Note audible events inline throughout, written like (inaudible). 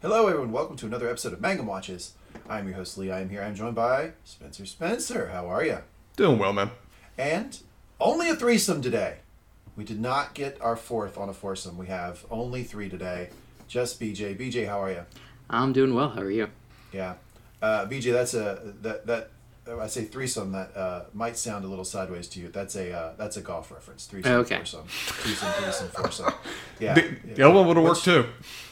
Hello, everyone. Welcome to another episode of Mangum Watches. I'm your host, Lee. I am here. I'm joined by Spencer Spencer. How are you? Doing well, man. And only a threesome today. We did not get our fourth on a foursome. We have only three today. Just BJ. BJ, how are you? I'm doing well. How are you? Yeah. Uh, BJ, that's a that that I say threesome. That uh, might sound a little sideways to you. That's a uh, that's a golf reference. Threesome, Okay. foursome, threesome, thresome, foursome. (laughs) Yeah. The, the other one would have worked too.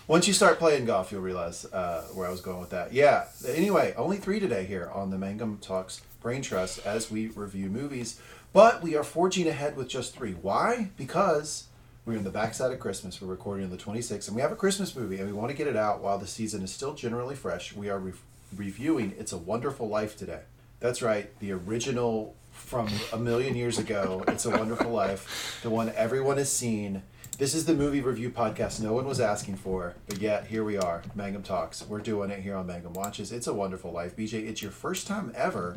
Once you start playing golf, you'll realize uh, where I was going with that. Yeah. Anyway, only three today here on the Mangum Talks Brain Trust as we review movies. But we are forging ahead with just three. Why? Because we're in the backside of Christmas. We're recording on the 26th, and we have a Christmas movie, and we want to get it out while the season is still generally fresh. We are re- reviewing It's a Wonderful Life today. That's right, the original from a million years ago, It's a Wonderful Life, the one everyone has seen. This is the movie review podcast no one was asking for, but yet here we are, Mangum Talks. We're doing it here on Mangum Watches. It's a Wonderful Life. BJ, it's your first time ever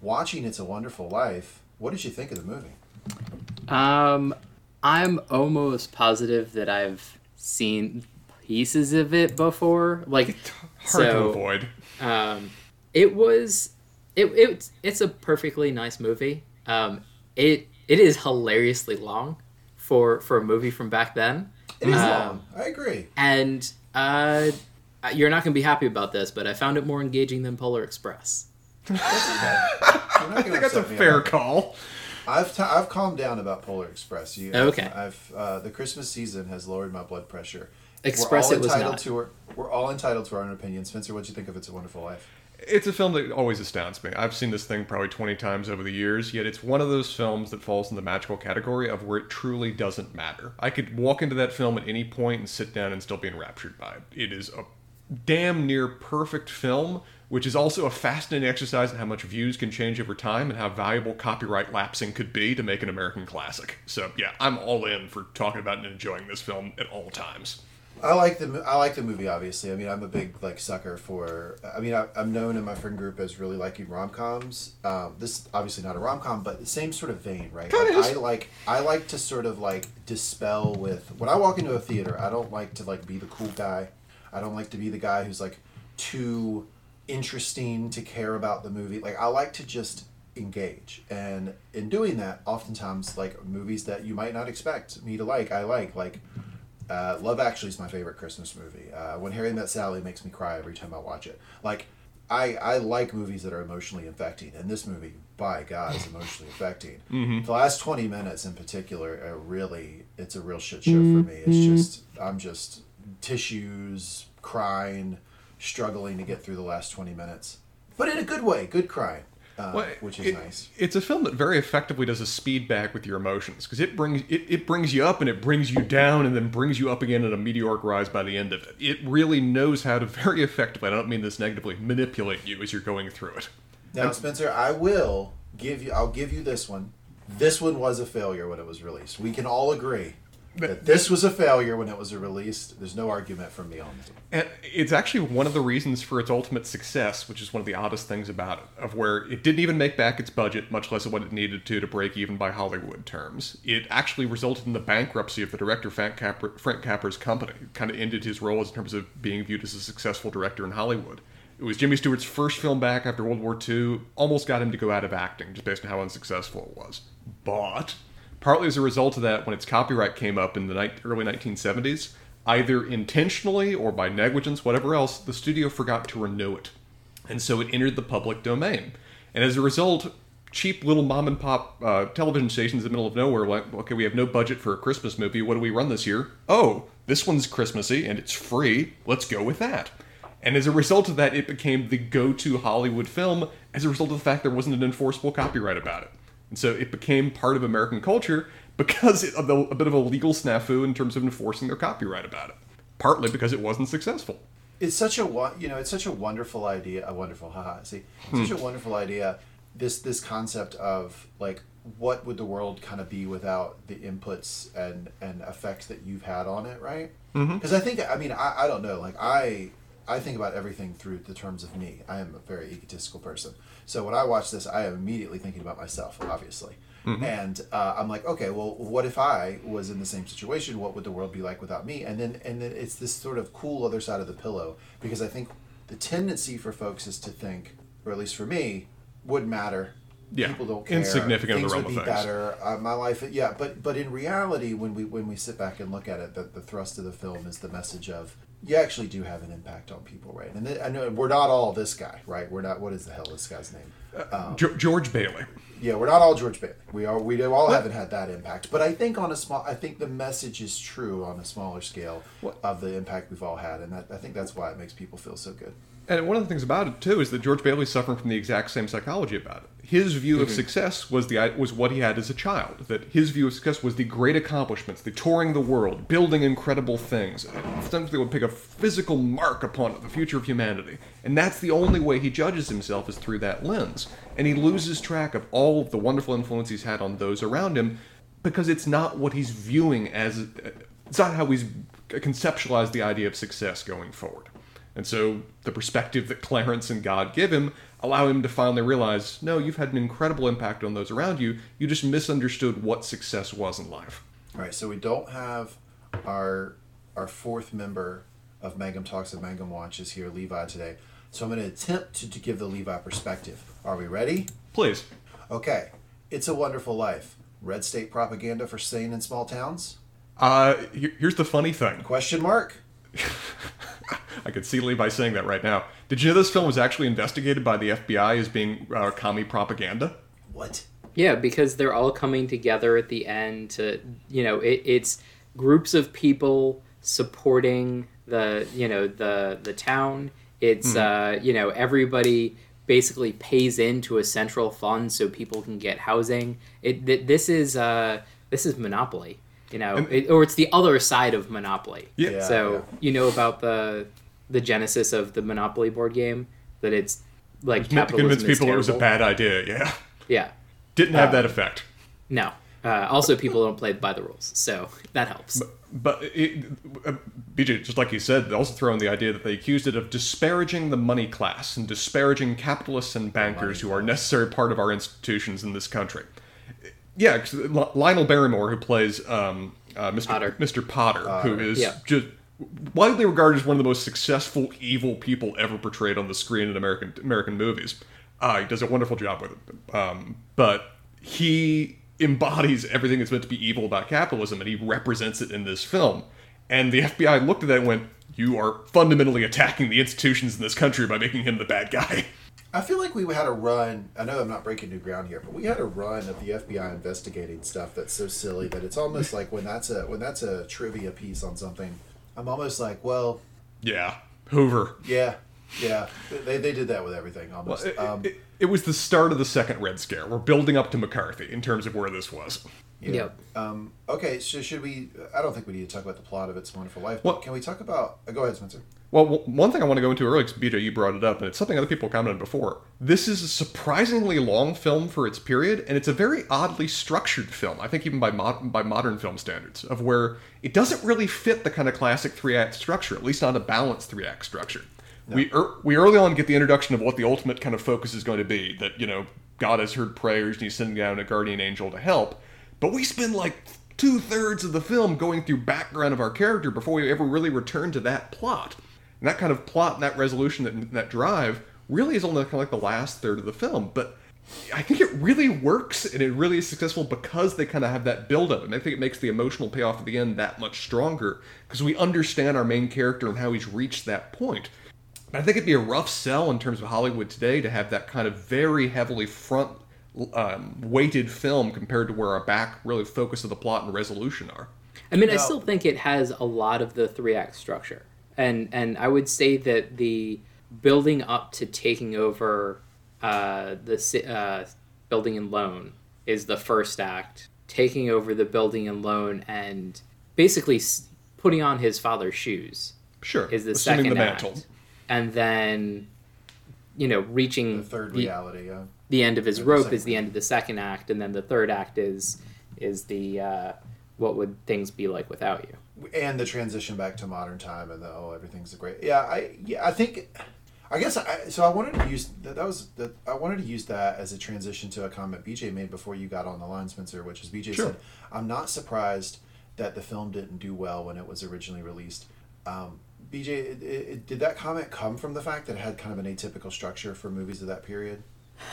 watching It's a Wonderful Life. What did you think of the movie? Um, I'm almost positive that I've seen pieces of it before. Like, (laughs) Hard to avoid. um, it was it, it it's a perfectly nice movie. Um, it it is hilariously long for for a movie from back then, It is Um, long. I agree. and uh, you're not gonna be happy about this, but I found it more engaging than Polar Express. That's okay. You're (laughs) not I gonna think that's a upset me fair about it. call. I've t- I've calmed down about Polar Express. You, Okay. I've uh, the Christmas season has lowered my blood pressure. Express we're all it was entitled not. to our, We're all entitled to our own opinion. Spencer, what do you think of It's a Wonderful Life? It's a film that always astounds me. I've seen this thing probably 20 times over the years, yet it's one of those films that falls in the magical category of where it truly doesn't matter. I could walk into that film at any point and sit down and still be enraptured by it. It is a damn near perfect film, which is also a fascinating exercise in how much views can change over time and how valuable copyright lapsing could be to make an American classic. So, yeah, I'm all in for talking about and enjoying this film at all times. I like the I like the movie. Obviously, I mean, I'm a big like sucker for. I mean, I, I'm known in my friend group as really liking rom coms. Um, this obviously not a rom com, but the same sort of vein, right? Like. I like I like to sort of like dispel with when I walk into a theater. I don't like to like be the cool guy. I don't like to be the guy who's like too interesting to care about the movie. Like I like to just engage, and in doing that, oftentimes like movies that you might not expect me to like, I like like. Uh, Love Actually is my favorite Christmas movie. Uh, when Harry Met Sally makes me cry every time I watch it. Like, I I like movies that are emotionally affecting, and this movie, by God, is emotionally affecting. (laughs) The last twenty minutes, in particular, are really it's a real shit show for me. It's just I'm just tissues, crying, struggling to get through the last twenty minutes, but in a good way, good crying, uh, Well, which is it- nice. It's a film that very effectively does a speed back with your emotions because it brings it, it brings you up and it brings you down and then brings you up again at a meteoric rise by the end of it. It really knows how to (laughs) very effectively, I don't mean this negatively, manipulate you as you're going through it. Now, Spencer, I will give you. I'll give you this one. This one was a failure when it was released. We can all agree that this was a failure when it was released. There's no argument from me on it. And it's actually one of the reasons for its ultimate success, which is one of the oddest things about it, of where it didn't even make back its budget, much less what it needed to to break even by Hollywood terms. It actually resulted in the bankruptcy of the director Frank, Capra, Frank Capra's company. It kind of ended his role in terms of being viewed as a successful director in Hollywood. It was Jimmy Stewart's first film back after World War II, almost got him to go out of acting, just based on how unsuccessful it was. But partly as a result of that, when its copyright came up in the ni- early 1970s, either intentionally or by negligence, whatever else, the studio forgot to renew it. And so it entered the public domain. And as a result, cheap little mom and pop uh, television stations in the middle of nowhere, like, okay, we have no budget for a Christmas movie. What do we run this year? Oh, this one's Christmassy and it's free. Let's go with that. And as a result of that, it became the go to Hollywood film as a result of the fact there wasn't an enforceable copyright about it. And so it became part of American culture because of the, a bit of a legal snafu in terms of enforcing their copyright about it. Partly because it wasn't successful. It's such a you know it's such a wonderful idea. A wonderful haha. See, it's hmm. such a wonderful idea. This this concept of like what would the world kind of be without the inputs and and effects that you've had on it, right? Mm-hmm. Because I think I mean I, I don't know like I I think about everything through the terms of me. I am a very egotistical person. So when I watch this, I am immediately thinking about myself, obviously. And uh, I'm like, okay, well, what if I was in the same situation? What would the world be like without me? And then and then it's this sort of cool other side of the pillow because I think the tendency for folks is to think, or at least for me, wouldn't matter. Yeah, People don't care. insignificant Things would be things. better. Uh, my life, yeah. But but in reality, when we when we sit back and look at it, the, the thrust of the film is the message of you actually do have an impact on people, right? And I know we're not all this guy, right? We're not. What is the hell this guy's name? Um, Jo- George Bailey. yeah, we're not all George Bailey. We are. We all haven't had that impact. But I think on a small, I think the message is true on a smaller scale What? of the impact we've all had, and that, I think that's why it makes people feel so good. And one of the things about it too is that George Bailey's suffering from the exact same psychology about it. His view of mm-hmm. success was the was what he had as a child. That his view of success was the great accomplishments, the touring the world, building incredible things, something that would pick a physical mark upon the future of humanity. And that's the only way he judges himself is through that lens. And he loses track of all of the wonderful influence he's had on those around him because it's not what he's viewing as it's not how he's conceptualized the idea of success going forward. And so the perspective that Clarence and God give him allow him to finally realize, no, you've had an incredible impact on those around you. You just misunderstood what success was in life. All right, so we don't have our our fourth member of Mangum Talks and Mangum Watches here, Levi, today. So I'm going to attempt to, to give the Levi perspective. Are we ready? Please. Okay. It's a Wonderful Life. Red state propaganda for staying in small towns? Uh, here's the funny thing. Question mark? (laughs) I could see Levi saying that right now. Did you know this film was actually investigated by the FBI as being uh, commie propaganda? What? Yeah, because they're all coming together at the end to, you know, it, it's groups of people supporting the, you know, the the town. It's, uh, you know, everybody basically pays into a central fund so people can get housing. It th- this is uh, this is monopoly, you know, it, or it's the other side of monopoly. Yeah. Yeah. So you know about the the genesis of the Monopoly board game that it's like Meant to convince people it was a bad idea, yeah. Yeah. Didn't have Uh, that effect. No. Uh, also, people don't play by the rules, so (laughs) that helps. But it, uh, BJ, just like you said, they also throw in the idea that they accused it of disparaging the money class and disparaging capitalists and bankers who are a necessary part of our institutions in this country. Yeah, Lionel Barrymore, who plays um, uh, Mr. Potter. Mr. Potter, who is Yeah. just widely regarded as one of the most successful evil people ever portrayed on the screen in American American movies. Uh, he does a wonderful job with it. Um, but he embodies everything that's meant to be evil about capitalism, and he represents it in this film. And the FBI looked at that and went, "You are fundamentally attacking the institutions in this country by making him the bad guy." (laughs) I feel like we had a run. I know I'm not breaking new ground here, but we had a run of the FBI investigating stuff that's so silly that it's almost like when that's a when that's a trivia piece on something, I'm almost like, well, Yeah, Hoover. yeah, yeah. They, they did that with everything almost. It, um, it- it was the start of the second Red Scare. We're building up to McCarthy in terms of where this was. yeah. Yep. Um, okay, so should we? I don't think we need to talk about the plot of It's a Wonderful Life. But Well- can we talk about? Uh, go ahead, Spencer. Well, one thing I want to go into early, because BJ, you brought it up, and it's something other people commented before. This is a surprisingly long film for its period, and it's a very oddly structured film. I think even by mod- by modern film standards, of where it doesn't really fit the kind of classic three act structure, at least not a balanced three act structure. We er- we early on get the introduction of what the ultimate kind of focus is going to be. That you know, God has heard prayers, and He's sending down a guardian angel to help. But we spend like two thirds of the film going through background of our character before we ever really return to that plot. And that kind of plot and that resolution, that, that drive, really is only kind of like the last third of the film. But I think it really works and it really is successful because they kind of have that build up. And I think it makes the emotional payoff at the end that much stronger because we understand our main character and how he's reached that point. But I think it'd be a rough sell in terms of Hollywood today to have that kind of very heavily front um, weighted film compared to where our back really focus of the plot and resolution are. I mean, I still think it has a lot of the three act structure, and and I would say that the building up to taking over uh, the uh, building and loan is the first act. Taking over the building and loan and basically putting on his father's shoes Sure, is the assuming second the act, and then you know reaching The third the, reality. Yeah. the end of his Or the rope second is the end of the second act, and then the third act is is the uh, what would things be like without you? and the transition back to modern time and the oh everything's great yeah i yeah i think I guess I, so. I wanted to use that. That was that. I wanted to use that as a transition to a comment BJ made before you got on the line, Spencer. Which is BJ Sure. said, "I'm not surprised that the film didn't do well when it was originally released." Um, BJ, it, it, did that comment come from the fact that it had kind of an atypical structure for movies of that period?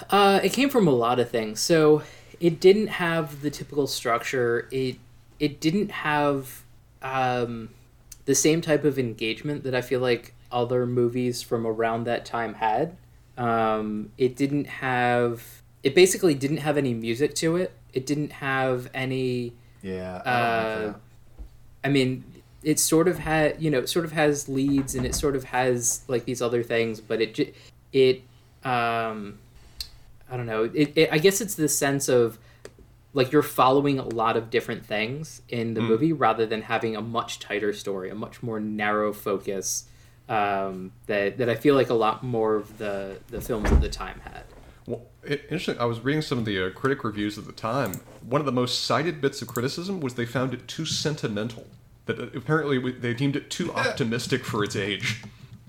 Uh, it came from a lot of things. So it didn't have the typical structure. It it didn't have um, the same type of engagement that I feel like other movies from around that time had. Um, it didn't have. It basically didn't have any music to it. It didn't have any. Yeah. I don't Uh. I mean, it sort of had you know it sort of has leads and it sort of has like these other things, but it it um, I don't know. It, it I guess it's the sense of like you're following a lot of different things in the movie rather than having a much tighter story, a much more narrow focus um, that that I feel like a lot more of the the films of the time had. Well, it, interesting. I was reading some of the uh, critic reviews at the time. One of the most cited bits of criticism was they found it too sentimental. That uh, apparently they deemed it too optimistic for its age.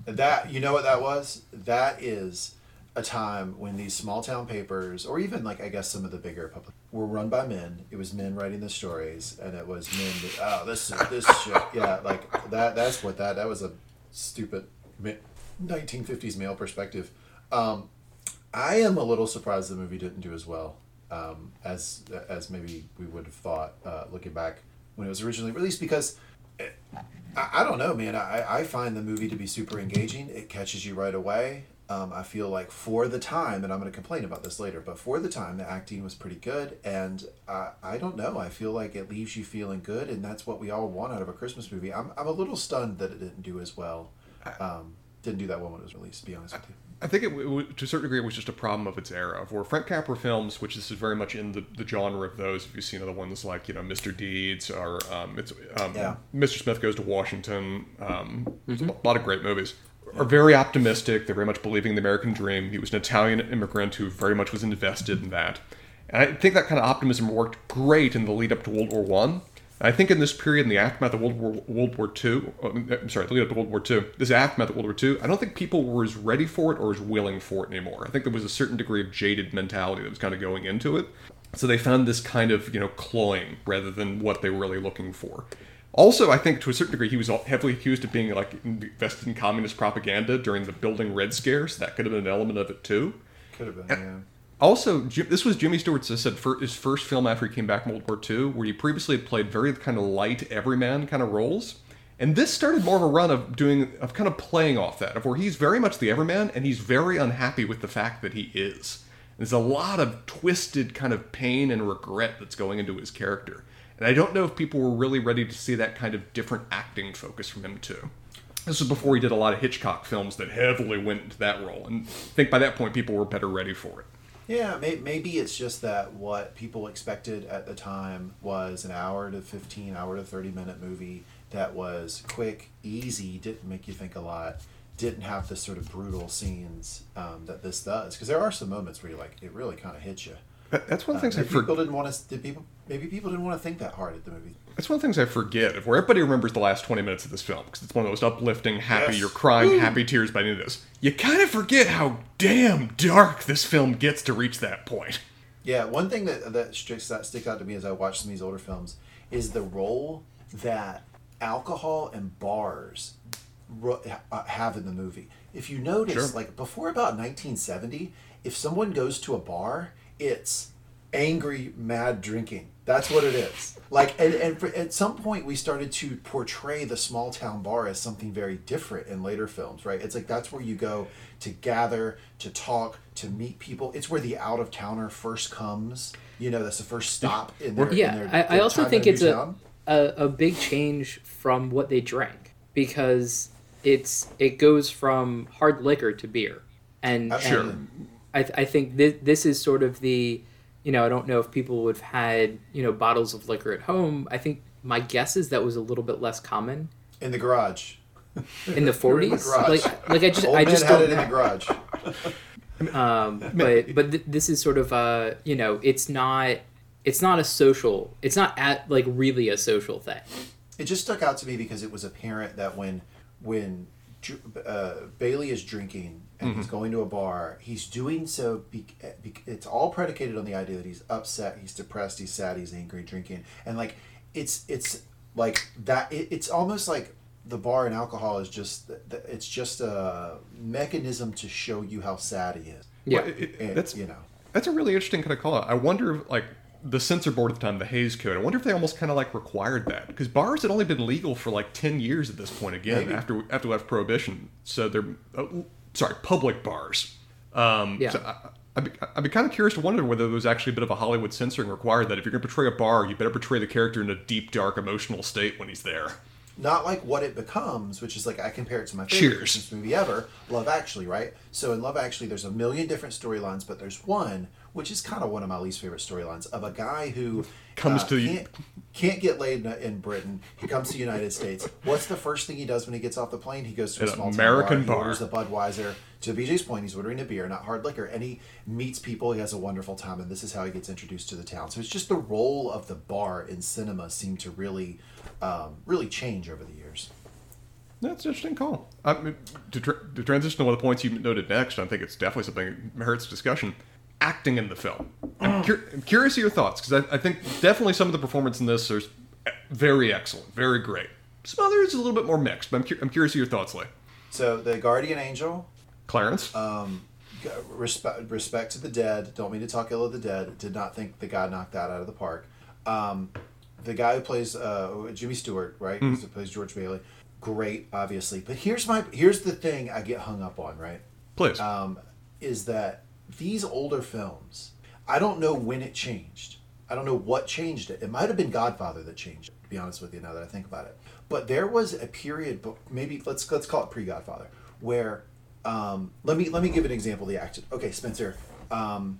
That you know what that was? That is a time when these small town papers, or even like I guess some of the bigger public, were run by men. It was men writing the stories, and it was men. That, oh, this is this shit. Yeah, like that. That's what that. That was a stupid nineteen fifties male perspective. Um, I am a little surprised the movie didn't do as well um, as as maybe we would have thought uh, looking back when it was originally released because. It, I, I don't know, man. I, I find the movie to be super engaging. It catches you right away. Um, I feel like for the time, and I'm going to complain about this later, but for the time, the acting was pretty good. And I, I don't know. I feel like it leaves you feeling good, and that's what we all want out of a Christmas movie. I'm, I'm a little stunned that it didn't do as well. Um, didn't do that well when it was released, to be honest with you. I think it, w- w- to a certain degree, it was just a problem of its era. For Frank Capra films, which this is very much in the, the genre of those. If you've seen other ones like you know Mr. Deeds or um, it's um, Yeah. Mr. Smith Goes to Washington, um, there's a lot of great movies. Are very optimistic. They're very much believing in the American dream. He was an Italian immigrant who very much was invested in that, and I think that kind of optimism worked great in the lead up to World War One. I think in this period, in the aftermath of World War World War Two, uh, I'm sorry, the lead up to World War Two, this aftermath of World War Two, I don't think people were as ready for it or as willing for it anymore. I think there was a certain degree of jaded mentality that was kind of going into it. So they found this kind of you know cloying rather than what they were really looking for. Also, I think to a certain degree he was heavily accused of being like invested in communist propaganda during the building Red Scares. That could have been an element of it too. Could have been, yeah. Also, this was Jimmy Stewart's I said his first film after he came back from World War II, where he previously had played very kind of light everyman kind of roles, and this started more of a run of doing of kind of playing off that, of where he's very much the everyman, and he's very unhappy with the fact that he is. There's a lot of twisted kind of pain and regret that's going into his character, and I don't know if people were really ready to see that kind of different acting focus from him too. This was before he did a lot of Hitchcock films that heavily went into that role, and I think by that point people were better ready for it. Yeah, may, maybe it's just that what people expected at the time was an hour to 15, hour to 30 minute movie that was quick, easy, didn't make you think a lot, didn't have the sort of brutal scenes um, that this does. Because there are some moments where you're like, it really kind of hits you. That- That's one of Uh, the things I maybe forget. people didn't want to. Did people? Maybe people didn't want to think that hard at the movie. That's one of the things I forget. If where everybody remembers the last twenty minutes of this film because it's one of the most uplifting, happy, Yes. you're crying, happy tears by the end of this. You kind of forget how damn dark this film gets to reach that point. Yeah, one thing that that sticks that sticks out to me as I watch some of these older films is the role that alcohol and bars uh, have in the movie. If you notice, Sure. like before about 1970, if someone goes to a bar, it's angry, mad drinking. That's what it is. Like, and, and for, at some point, we started to portray the small town bar as something very different in later films, right? It's like that's where you go to gather, to talk, to meet people. It's where the out of towner first comes. You know, that's the first stop in their. in yeah, their- I, I also think it's a, a a big change from what they drank because it's it goes from hard liquor to beer, and, Absolutely. and I I think this this is sort of the you know I don't know if people would have had you know bottles of liquor at home. I think my guess is that was a little bit less common in the garage. in the (laughs) You're in the 40s. Like like I just Old I just had don't it in the garage. (laughs) um, but but th- this is sort of uh you know it's not it's not a social it's not at like really a social thing it just stuck out to me because it was apparent that when when uh, Bailey is drinking and he's going to a bar. He's doing so. Be- be- it's all predicated on the idea that he's upset, he's depressed, he's sad, he's angry, drinking, and like it's it's like that. It, it's almost like the bar and alcohol is just th- th- it's just a mechanism to show you how sad he is. Yeah. Well, it- it- And, that's you know. That's a really interesting kind of call out. I wonder if, like, the censor board at the time, the Hays Code, I wonder if they almost kind of like required that. Because bars had only been legal for like 10 years at this point again, Maybe. after after left Prohibition. So they're, uh, sorry, public bars. Um, Yeah. So I, I'd be, I'd be kind of curious to wonder whether there was actually a bit of a Hollywood censoring required that if you're going to portray a bar, you better portray the character in a deep, dark, emotional state when he's there. not like what it becomes, which is like I compare it to my favorite Cheers. Christmas movie ever, Love Actually, right? So in Love Actually, there's a million different storylines, but there's one which is kind of one of my least favorite storylines of a guy who Comes uh, to the- can't, get laid in, in Britain. He comes to the United States. What's the first thing he does when he gets off the plane? He goes to a small town American bar. He orders a Budweiser. To BJ's point, he's ordering a beer, not hard liquor, and he meets people. He has a wonderful time, and this is how he gets introduced to the town. So it's just the role of the bar in cinema seemed to really, um, really change over the years. That's an interesting call. I mean, to, tr- to transition to one of the points you noted next, I think it's definitely something that merits discussion. Acting in the film. I'm, cur- I'm curious of your thoughts because I, I think definitely some of the performance in this is very excellent, very great. Some others a little bit more mixed, but I'm, cu- I'm curious of your thoughts, Lee. So the guardian angel, Clarence, um, respect respect to the dead. Don't mean to talk ill of the dead. Did not think the guy knocked that out of the park. Um, the guy who plays uh, Jimmy Stewart, right? Who plays George Bailey. Great, obviously. But here's my here's the thing I get hung up on, right? please. um, is that these older films, I don't know when it changed. I don't know what changed it. It might have been Godfather that changed it, to be honest with you, now that I think about it. But there was a period, maybe let's let's call it pre-Godfather, where um, let me let me give an example of the action. Okay, Spencer, um,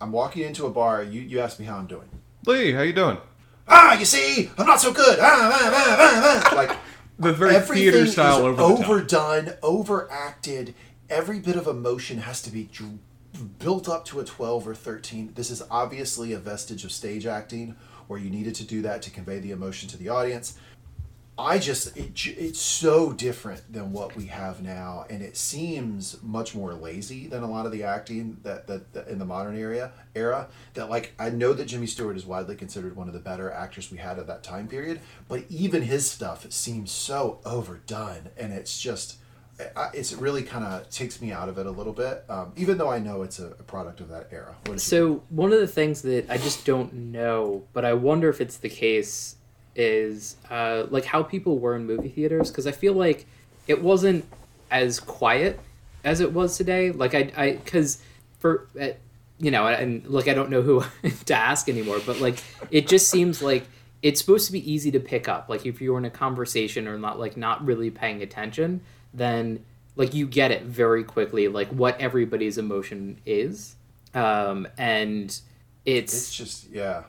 I'm walking into a bar. You you asked me how I'm doing. Lee, how you doing? Ah, you see, I'm not so good. Ah, ah, ah, ah, ah. Like (laughs) The very theater style is over the top. overdone, overacted. Every bit of emotion has to be built up to a 12 or 13. This is obviously a vestige of stage acting where you needed to do that to convey the emotion to the audience. I just, it, it's so different than what we have now, and it seems much more lazy than a lot of the acting that, that, that in the modern area era. That like I know that Jimmy Stewart is widely considered one of the better actors we had at that time period, but even his stuff seems so overdone, and it's just it's it really kind of takes me out of it a little bit, um, even though I know it's a, a product of that era. So one of the things that I just don't know, but I wonder if it's the case, is uh, like how people were in movie theaters because I feel like it wasn't as quiet as it was today. Like I, I, because for uh, you know, and like I don't know who (laughs) to ask anymore, but like it just seems like it's supposed to be easy to pick up. Like if you're in a conversation or not, like not really paying attention, then like you get it very quickly, like what everybody's emotion is, um, and it's It's just yeah.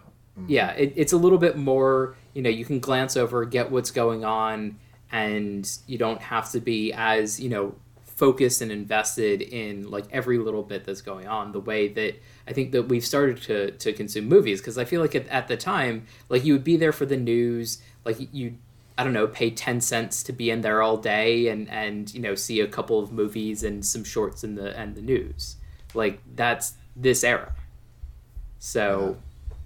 yeah it, it's a little bit more you know you can glance over get what's going on and you don't have to be as you know focused and invested in like every little bit that's going on the way that i think that we've started to to consume movies because i feel like at, at the time like you would be there for the news like you i don't know pay 10 cents to be in there all day and and you know see a couple of movies and some shorts in the and the news like that's this era so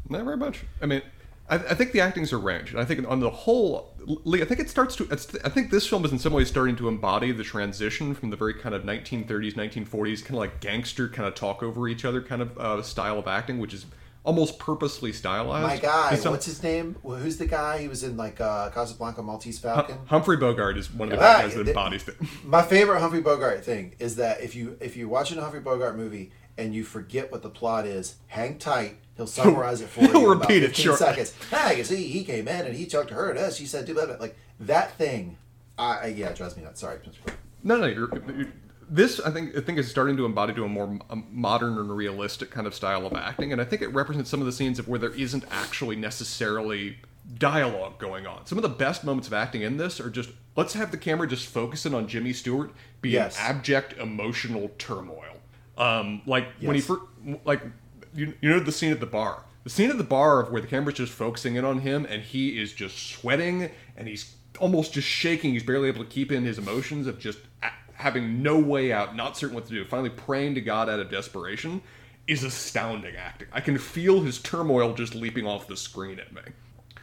Not very much. I mean, I, I think the acting's arranged. I think on the whole, Lee, I think it starts to. I think this film is in some ways starting to embody the transition from the very kind of 1930s, 1940s, kind of like gangster, kind of talk over each other kind of uh, style of acting, which is almost purposely stylized. My guy, some- what's his name? Well, Who's the guy? He was in like uh, Casablanca, Maltese Falcon. Humphrey Bogart is one of the Ah, guys that embodies it. (laughs) My favorite Humphrey Bogart thing is that if you if you're watching a Humphrey Bogart movie and you forget what the plot is, hang tight. He'll summarize it for (laughs) He'll you about repeat it, 15 sure. seconds. Ah, you see, he came in and he talked to her and us. She said, "Do that." Like that thing. I yeah, it drives me nuts. Sorry. No, no. You're, you're, this, I think, I think is starting to embody to a more um, modern and realistic kind of style of acting, and I think it represents some of the scenes of where there isn't actually necessarily dialogue going on. Some of the best moments of acting in this are just let's have the camera just focusing on Jimmy Stewart being Yes. abject emotional turmoil. Um, like when he first, like you, you know the scene at the bar. The scene at the bar of where the camera's just focusing in on him and he is just sweating and he's almost just shaking. He's barely able to keep in his emotions of just a- having no way out, not certain what to do, finally praying to God out of desperation is astounding acting. I can feel his turmoil just leaping off the screen at me.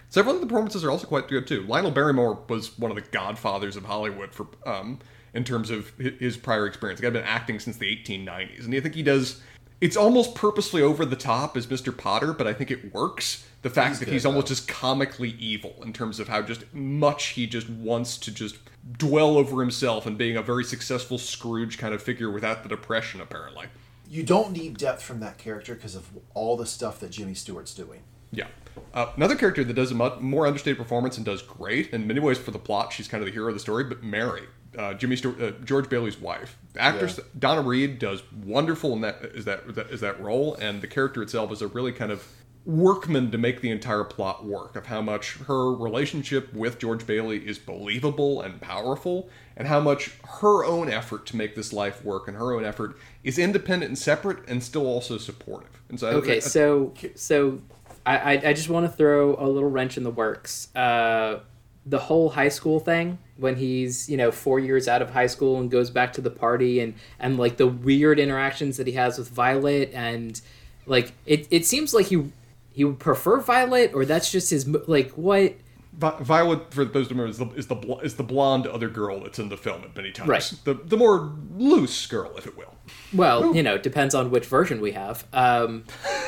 Several of the performances are also quite good too. Lionel Barrymore was one of the godfathers of Hollywood for um, in terms of his prior experience. He had been acting since the 1890s, and I think he does. It's almost purposely over the top as Mr. Potter, but I think it works. The fact He's that good, he's almost though. just comically evil in terms of how just much he just wants to just dwell over himself and being a very successful Scrooge kind of figure without the depression, apparently. You don't need depth from that character because of all the stuff that Jimmy Stewart's doing. Yeah. Uh, another character that does a much more understated performance and does great in many ways for the plot. She's kind of the hero of the story, but Mary, uh, Jimmy Stewart, uh, George Bailey's wife, the actress Yeah. Donna Reed does wonderful in that is that is that role, and the character itself is a really kind of workman to make the entire plot work of how much her relationship with George Bailey is believable and powerful, and how much her own effort to make this life work and her own effort is independent and separate and still also supportive. And so Okay, I- so so I I, I just want to throw a little wrench in the works. Uh, the whole high school thing when he's you know four years out of high school and goes back to the party and and like the weird interactions that he has with Violet and like it it seems like he he would prefer Violet or that's just his like what Vi- Violet, for those who remember, is the is the, bl- is the blonde other girl that's in the film at many times. Right. The the more loose girl, if it will. well you know depends on which version we have. Um,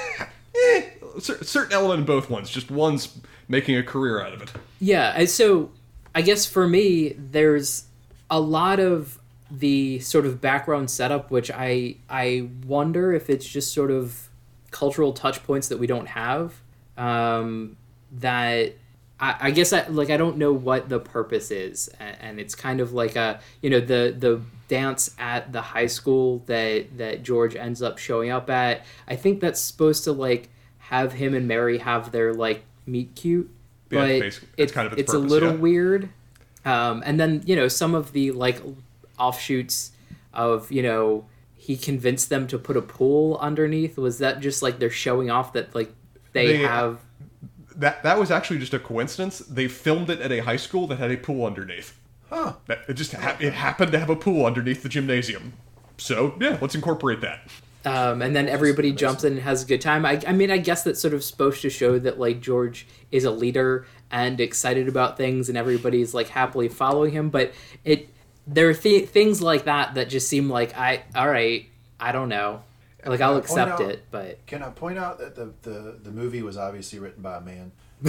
(laughs) certain element in both ones. Just one's making a career out of it. Yeah, so I guess for me, there's a lot of the sort of background setup, which I I wonder if it's just sort of cultural touch points that we don't have. Um, that I, I guess I like I don't know what the purpose is, and it's kind of like a you know the the dance at the high school that that George ends up showing up at. I think that's supposed to like have him and Mary have their like meet cute, Yeah, but basically. That's it- kind of its it's a little yeah. weird. Um, and then you know some of the like offshoots of you know he convinced them to put a pool underneath. Was that just like they're showing off that like they, They- have? That that was actually just a coincidence. They filmed it at a high school that had a pool underneath. Huh. It just ha- it happened to have a pool underneath the gymnasium. So yeah, let's incorporate that. Um, and then everybody jumps in and has a good time. I, I mean, I guess that's sort of supposed to show that like George is a leader and excited about things, and everybody's like happily following him. But it there are th- things like that that just seem like I all right. I don't know. Like I'll accept out- it, but Can I point out that the, the, the movie was obviously written by a man? (laughs)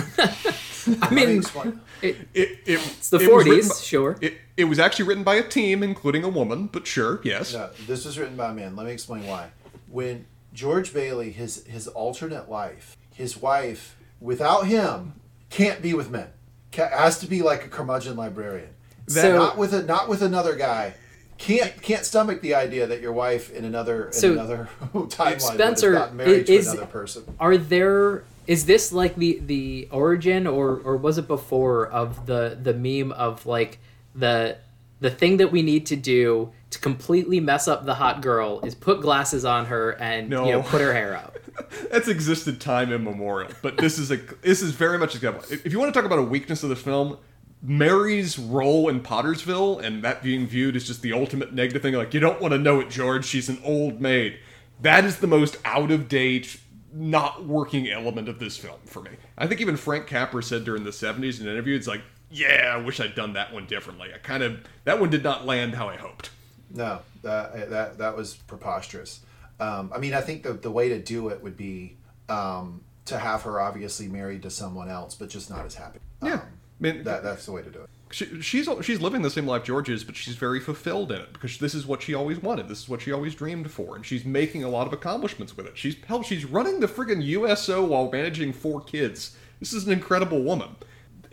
I mean, explain. It, it, it's the it forties, by- sure. It, it was actually written by a team, including a woman, but sure, yes. No, this was written by a man. Let me explain why. When George Bailey, his his alternate life, his wife, without him, can't be with men. Ca- has to be like a curmudgeon librarian. So- not with a not with another guy. Can't can't stomach the idea that your wife in another in So, another (laughs) timeline Spencer, gotten married to another person. Are there is this like the the origin or or was it before of the the meme of like the the thing that we need to do to completely mess up the hot girl is put glasses on her and you know put her hair up. (laughs) That's existed time immemorial. But this is a this is very much a example. If if you want to talk about a weakness of the film, Mary's role in Pottersville and that being viewed as just the ultimate negative thing, like you don't want to know it, George. She's an old maid. That is the most out of date, not working element of this film for me. I think even Frank Capra said during the '70s in an interview, it's like, yeah, I wish I'd done that one differently. I kind of that one did not land how I hoped. No, that that that was preposterous. Um, I mean, I think the the way to do it would be um, to have her obviously married to someone else, but just not as happy. Yeah. Um, I mean, that that's the way to do it. she, she's she's living the same life George is, but she's very fulfilled in it because this is what she always wanted. This is what she always dreamed for, and she's making a lot of accomplishments with it. She's hell, she's running the friggin' USO while managing four kids. This is an incredible woman.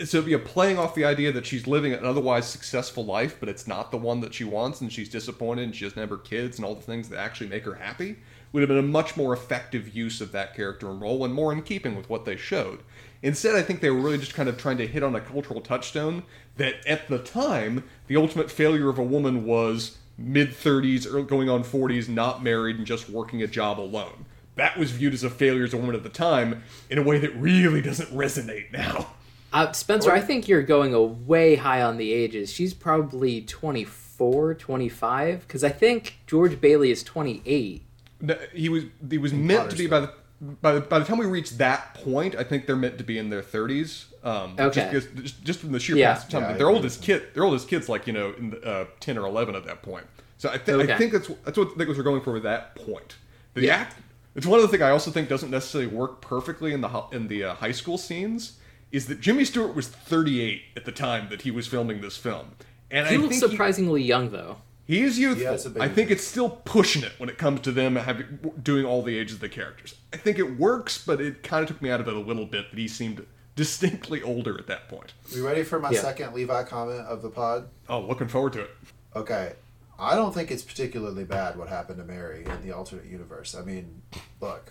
So a playing off the idea that she's living an otherwise successful life, but it's not the one that she wants, and she's disappointed, and she doesn't have her kids, and all the things that actually make her happy. Would have been a much more effective use of that character and role, and more in keeping with what they showed. Instead, I think they were really just kind of trying to hit on a cultural touchstone that at the time, the ultimate failure of a woman was mid 30s or going on 40s, not married, and just working a job alone. That was viewed as a failure as a woman at the time in a way that really doesn't resonate now. Uh, Spencer, I think you're going a way high on the ages. She's probably 24, 25, because I think George Bailey is 28. No, he was he was meant to be by the by the by the time we reach that point, I think they're meant to be in their thirties. Um, Okay. Just, because, just, just from the sheer Yeah. passage of time, Yeah, their agree oldest kid, their oldest kid's like you know in the, uh, ten or eleven at that point. So I, th- Okay. I think that's that's what I think what we're going for with that point. The Yeah. act. It's one of the things I also think doesn't necessarily work perfectly in the in the uh, high school scenes. Is that Jimmy Stewart was 38 at the time that he was filming this film, and He I looks think he- surprisingly young, though. he is youthful. Yeah, it's a baby I think it's still pushing it when it comes to them having doing all the ages of the characters. I think it works, but it kind of took me out of it a little bit that he seemed distinctly older at that point. We ready for my Yeah. second Levi comment of the pod? Oh, looking forward to it. Okay. I don't think it's particularly bad what happened to Mary in the alternate universe. I mean, look,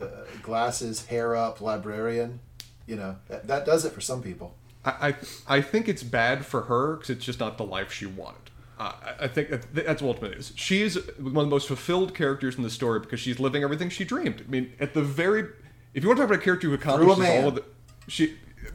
uh, glasses, hair up, librarian, you know, that, that does it for some people. I I, I think it's bad for her because it's just not the life she wanted. Uh, I I think that- that's what ultimate is. She is one of the most fulfilled characters in the story because she's living everything she dreamed. I mean, at the very, if you want to talk about a character who accomplishes man. all of the, she,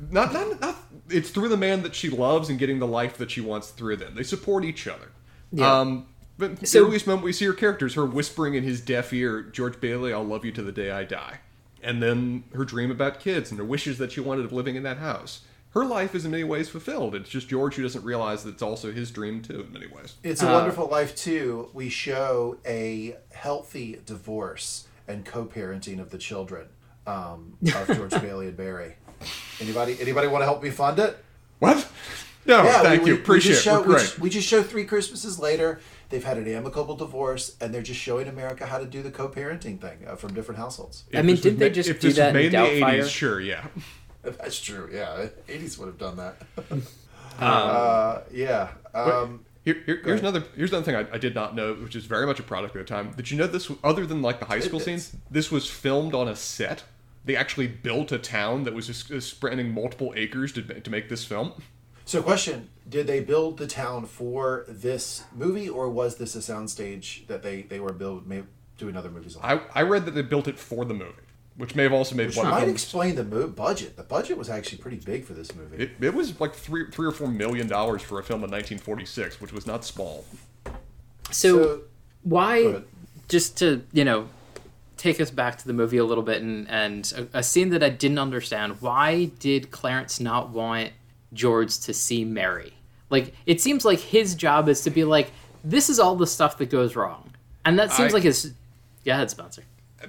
not not not. It's through the man that she loves and getting the life that she wants through them. They support each other. Yeah. Um, but So- the earliest moment we see her characters, her whispering in his deaf ear, "George Bailey, I'll love you to the day I die," and then her dream about kids and her wishes that she wanted of living in that house. Her life is in many ways fulfilled. It's just George who doesn't realize that it's also his dream too, in many ways. It's a Uh, Wonderful Life too. We show a healthy divorce and co-parenting of the children um, of George (laughs) Bailey and Barry. Anybody? Anybody want to help me fund it? What? No, yeah, thank we, you. we- we Appreciate just it. show, We're we just, we just show three Christmases later. They've had an amicable divorce, and they're just showing America how to do the co-parenting thing uh, from different households. If I mean, didn't they just if do this was that in made in the Doubtfire? 80s, sure, yeah. (laughs) (laughs) That's true. Yeah, eighties would have done that. (laughs) Um, uh, yeah. Um, Here, here, here's another here's another thing I, I did not know, which is very much a product of the time. Did you know this? Other than like the high school Tidbits. scenes, this was filmed on a set. They actually built a town that was just uh, spreading multiple acres to, to make this film. so, question: Did they build the town for this movie, or was this a soundstage that they they were build may, doing other movies on? I, I read that they built it for the movie, which may have also made Which one of might them. explain the mo- budget. The budget was actually pretty big for this movie. It, it was like three three or four million dollars for a film in 1946, which was not small. so, Go why, just to, you know, take us back to the movie a little bit and, and a, a scene that I didn't understand. Why did Clarence not want George to see Mary? Like, it seems like his job is to be like, this is all the stuff that goes wrong. And that seems I- like his. Yeah, head Spencer.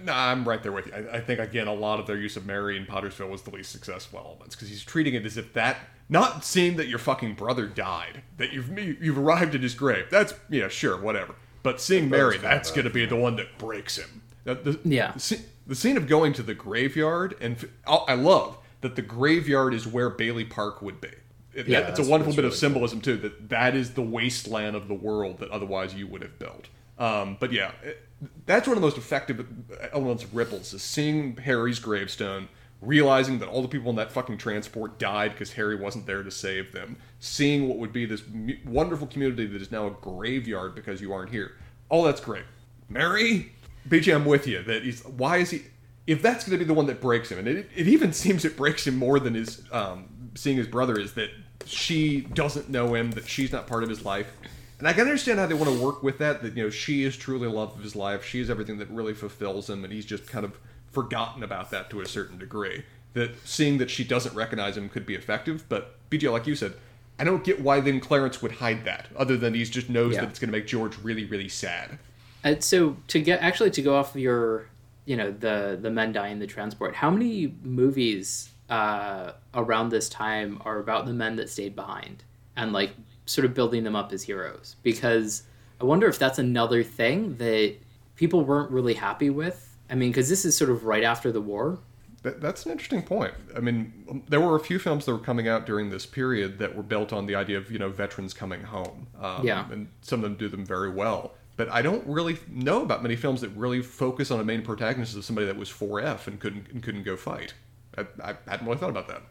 No, I'm right there with you. I, I think again, a lot of their use of Mary in Pottersville was the least successful elements because he's treating it as if that, not seeing that your fucking brother died, that you've you've arrived at his grave. That's yeah, sure, whatever. But seeing Mary, that's going to be the one that breaks him. The, the, Yeah. The, scene- the scene of going to the graveyard, and oh, I love that the graveyard is where Bailey Park would be. It, Yeah, that- it's a wonderful that's bit really of symbolism too. That that is the wasteland of the world that otherwise you would have built. Um, but yeah, it, that's one of the most effective elements of Ripples is seeing Harry's gravestone, realizing that all the people in that fucking transport died because Harry wasn't there to save them, seeing what would be this wonderful community that is now a graveyard because you aren't here. All that's great. Mary, BJ, I'm with you. That he's why is he? If that's going to be the one that breaks him, and it, it even (laughs) seems it breaks him more than his um, seeing his brother is that she doesn't know him, that she's not part of his life. And I can understand how they want to work with that. That you know she is truly the love of his life. She is everything that really fulfills him, and he's just kind of forgotten about that to a certain degree. That seeing that she doesn't recognize him could be effective, but BJ, like you said, I don't get why then Clarence would hide that, other than he just knows Yeah. that it's going to make George really, really sad. And so to get actually to go off your, you know, the the men dying in the transport. How many movies uh, around this time are about the men that stayed behind and like sort of building them up as heroes? Because I wonder if that's another thing that people weren't really happy with. I mean, because this is sort of right after the war. That, that's an interesting point. I mean, there were a few films that were coming out during this period that were built on the idea of you know veterans coming home. Um, Yeah. and some of them do them very well. But I don't really know about many films that really focus on a main protagonist of somebody that was 4F and couldn't and couldn't go fight. I, I hadn't really thought about that.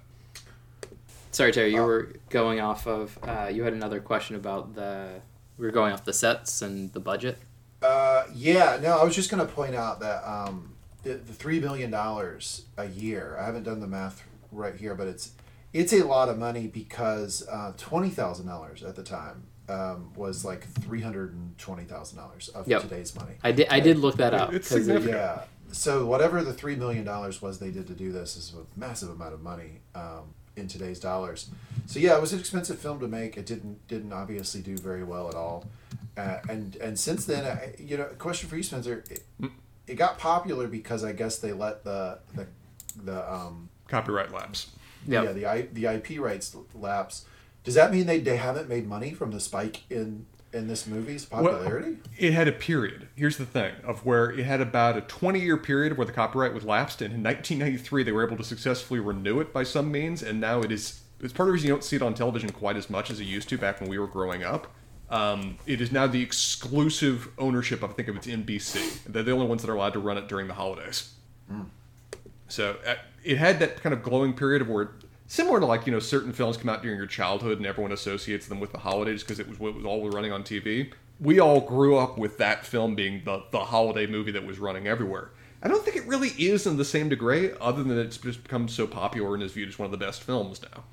Sorry, Terry, you were going off of. Uh, you had another question about the. We were going off the sets and the budget. Uh, yeah, no, I was just going to point out that um, the, the three million dollars a year. I haven't done the math right here, but it's it's a lot of money because uh, twenty thousand dollars at the time um, was like three hundred and twenty thousand dollars of Yep. today's money. I did. I did look that up. It's 'cause it- significant. Yeah. So whatever the three million dollars was they did to do this is a massive amount of money um, in today's dollars. So yeah, it was an expensive film to make. It didn't didn't obviously do very well at all. Uh, and and since then, I, you know, question for you, Spencer. It, it got popular because I guess they let the the the um, Copyright lapse. Yep. yeah the I, the IP rights lapse. Does that mean they, they haven't made money from the spike in in this movie's popularity? It had a period. Here's the thing of where it had about a 20 year period where the copyright was lapsed, and in 1993 they were able to successfully renew it by some means, and now it is. It's part of the reason you don't see it on television quite as much as it used to back when we were growing up. Um, it is now the exclusive ownership, I think, of its NBC. They're the only ones that are allowed to run it during the holidays. So uh, it had that kind of glowing period of where, similar to like you know certain films come out during your childhood and everyone associates them with the holidays because it was what was all running on TV. We all grew up with that film being the the holiday movie that was running everywhere. I don't think it really is in the same degree, other than it's just become so popular and is viewed as one of the best films now.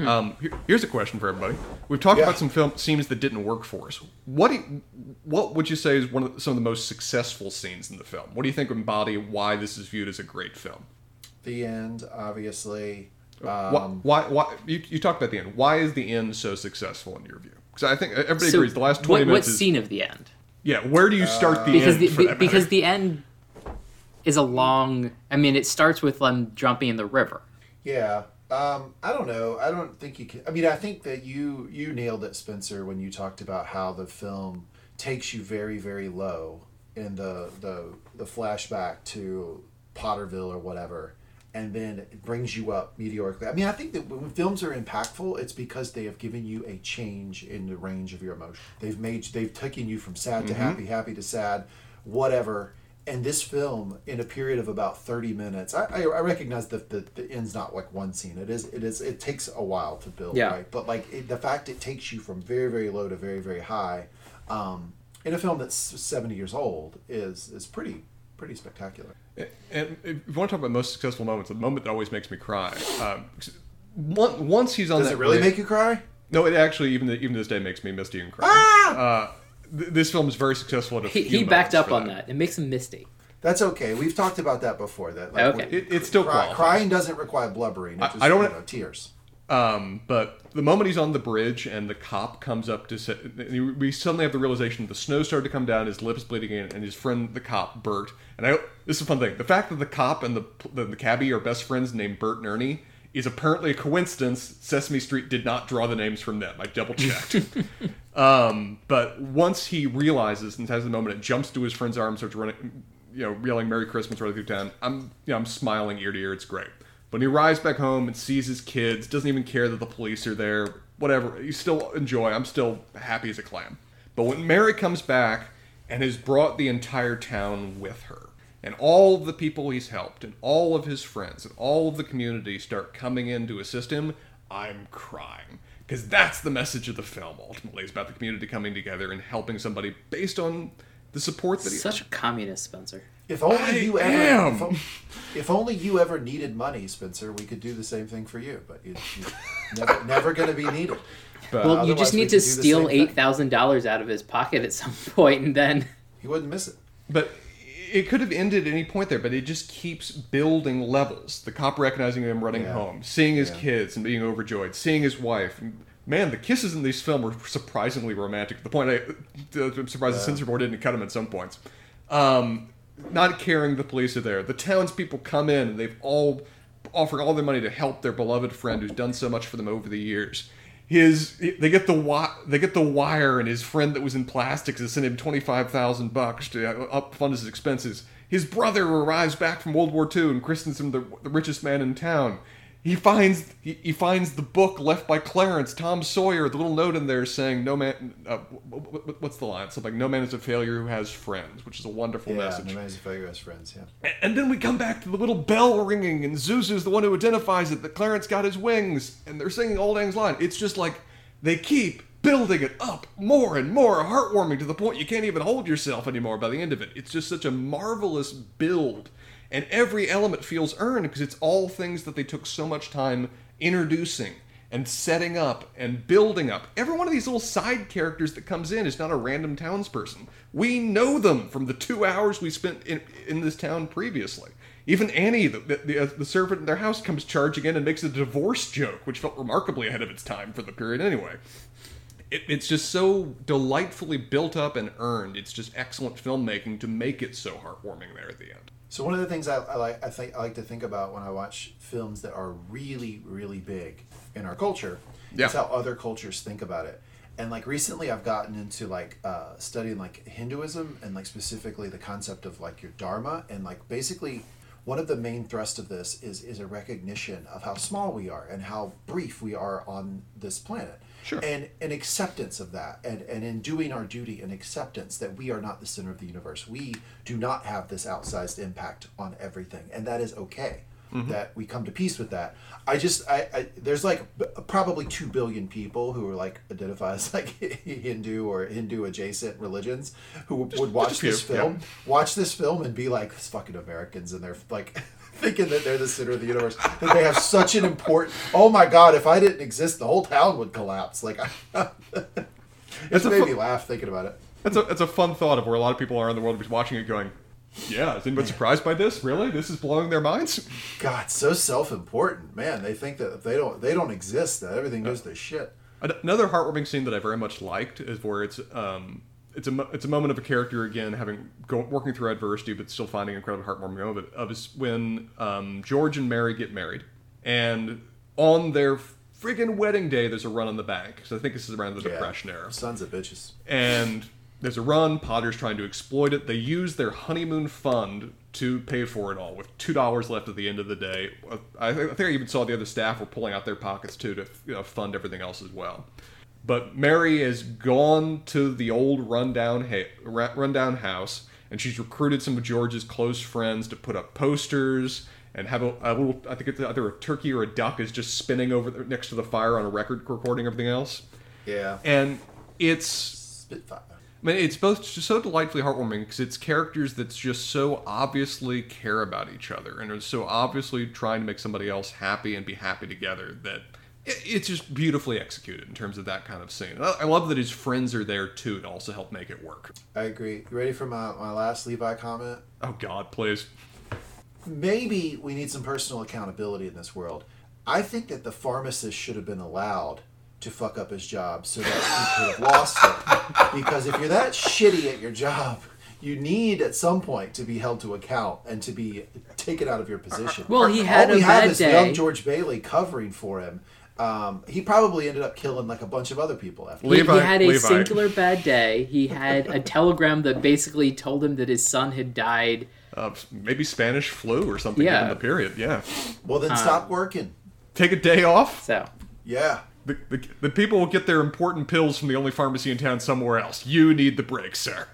Um, here- here's a question for everybody. We've talked Yeah. about some film scenes that didn't work for us. What do you- what would you say is one of the, some of the most successful scenes in the film? What do you think embody why this is viewed as a great film? The end, obviously. Why, Um, why, why you, you talked about the end. Why is the end so successful in your view? Because I think everybody So agrees the last twenty what minutes is scene of the end? yeah. Where do you start the Because end? the, for be- that because matter? the end is a long. I mean, it starts with them jumping in the river. Yeah. Um, I don't know. I don't think you can. I mean, I think that you you nailed it, Spencer, when you talked about how the film takes you very very low in the the the flashback to Potterville or whatever, and then it brings you up meteorically. I mean, I think that when films are impactful, it's because they have given you a change in the range of your emotion. They've made they've taken you from sad to happy, happy to sad, whatever. And this film, in a period of about thirty minutes, I, I, I recognize that the, the end's not like one scene. It is it is it takes a while to build, Yeah. right? But like it, the fact it takes you from very very low to very very high, um, in a film that's seventy years old is is pretty pretty spectacular. And if you want to talk about most successful moments, the moment that always makes me cry. Um, once he's on Does that it really bridge- make you cry? No, it actually even even this day makes me misty and cry. Ah! Uh, th- this film is very successful at a He, few he backed up on that. that. It makes him misty. That's okay. We've talked about that before. That like, Okay. It, it still cry, qualifies. crying doesn't require blubbering. It I- just, I don't you know, tears. Um, but the moment he's on the bridge and the cop comes up to say, we suddenly have the realization the snow started to come down, his lips bleeding, and and his friend, the cop, Bert. And I, this is a fun thing. The fact that the cop and the the, the cabbie are best friends named Bert and Ernie is apparently a coincidence. Sesame Street did not draw the names from them. I double checked. (laughs) um, but once he realizes and has the moment, it jumps to his friend's arm, starts running, you know, yelling "Merry Christmas" right through town. I'm, you know, I'm smiling ear to ear. It's great. But when he arrives back home and sees his kids, doesn't even care that the police are there. Whatever, you still enjoy. I'm still happy as a clam. But when Mary comes back and has brought the entire town with her, and all of the people he's helped, and all of his friends, and all of the community start coming in to assist him, I'm crying. Because that's the message of the film, ultimately. It's about the community coming together and helping somebody based on the support that he Such a communist, Spencer. If only I you ever. If, o- if only you ever needed money, Spencer, we could do the same thing for you. But you, you never, never going to be needed. But Well, you just need to steal eight thousand dollars out of his pocket at some (laughs) point, and then He wouldn't miss it. But it could have ended at any point there, but it just keeps building levels. The cop recognizing him running Yeah. home, seeing his Yeah. kids and being overjoyed, seeing his wife. Man, the kisses in these film were surprisingly romantic. To the point I, I'm surprised the censor board didn't cut them at some points. Um, not caring the police are there. The townspeople come in and they've all offered all their money to help their beloved friend who's done so much for them over the years. His they get the wi- they get the wire and his friend that was in plastics has sent him twenty five thousand bucks to uh, up fund his expenses. His brother arrives back from World War II and christens him the, the richest man in town. He finds he, he finds the book left by Clarence Tom Sawyer. The little note in there saying no man. Uh, wh- wh- wh- what's the line? Something like no man is a failure who has friends, which is a wonderful Yeah, message. no man's a failure as friends. Yeah. And then we come back to the little bell ringing, and Zuzu's the one who identifies it that Clarence got his wings, and they're singing Auld Lang Syne. It's just like they keep building it up more and more heartwarming to the point you can't even hold yourself anymore by the end of it. It's just such a marvelous build, and every element feels earned because it's all things that they took so much time introducing and setting up and building up. Every one of these little side characters that comes in is not a random townsperson. We know them from the two hours we spent in, in this town previously. Even Annie, the, the, uh, the servant in their house, comes charging in and makes a divorce joke, which felt remarkably ahead of its time for the period anyway. It, it's just so delightfully built up and earned. It's just excellent filmmaking to make it so heartwarming there at the end. So one of the things I, I like, I think I like to think about when I watch films that are really, really big in our culture, Yeah. is how other cultures think about it. And like recently, I've gotten into like uh, studying like Hinduism and like specifically the concept of like your dharma and like basically one of the main thrust of this is is a recognition of how small we are and how brief we are on this planet. Sure. And an acceptance of that, and and in doing our duty, an acceptance that we are not the center of the universe. We do not have this outsized impact on everything, and that is okay. Mm-hmm. That we come to peace with that. I just, I, I there's like probably two billion people who are like identify as like (laughs) Hindu or Hindu adjacent religions who would watch just a few, this film, watch this film, and be like, "This fucking Americans," and they're like. Thinking that they're the center of the universe, that they have such an important. Oh my God! If I didn't exist, the whole town would collapse. Like, (laughs) it It's a made me laugh thinking about it. That's a that's a fun thought of where a lot of people are in the world watching it going, yeah, is anybody surprised by this? Really? This is blowing their minds? God, so self-important, man. They think that if they don't, they don't exist. That everything goes to shit. Another heartwarming scene that I very much liked is where it's um it's a it's a moment of a character again having go, working through adversity but still finding an incredibly heartwarming moment of is when um, George and Mary get married and on their friggin' wedding day there's a run on the bank so I think this is around the Yeah. depression era Sons of bitches. and there's a run. Potter's trying to exploit it. They use their honeymoon fund to pay for it all, with two dollars left at the end of the day. I, think- I think I even saw the other staff were pulling out their pockets too to you know, fund everything else as well. But Mary has gone to the old rundown ha- rundown house, and she's recruited some of George's close friends to put up posters and have a, a little. I think it's either a turkey or a duck is just spinning over the, next to the fire on a record recording everything else, Yeah. and it's Spitfire. I mean, it's both just so delightfully heartwarming because it's characters that just so obviously care about each other and are so obviously trying to make somebody else happy and be happy together that it's just beautifully executed in terms of that kind of scene. I I love that his friends are there too to also help make it work. I agree. You ready for my, my last Levi comment? Oh God, please. Maybe we need some personal accountability in this world. I think that the pharmacist should have been allowed to fuck up his job so that he could have lost it. (laughs) Because if you're that shitty at your job, you need at some point to be held to account and to be taken out of your position. Well, he had All we a have is day. young George Bailey covering for him. Um, he probably ended up killing like a bunch of other people after. He, he had a Levi. singular bad day. He had a telegram that basically told him that his son had died. Uh, maybe Spanish flu or something Yeah. given the period. Yeah. Well, then stop working. Take a day off. So Yeah. The, the, the people will get their important pills from the only pharmacy in town somewhere else. You need the break, sir.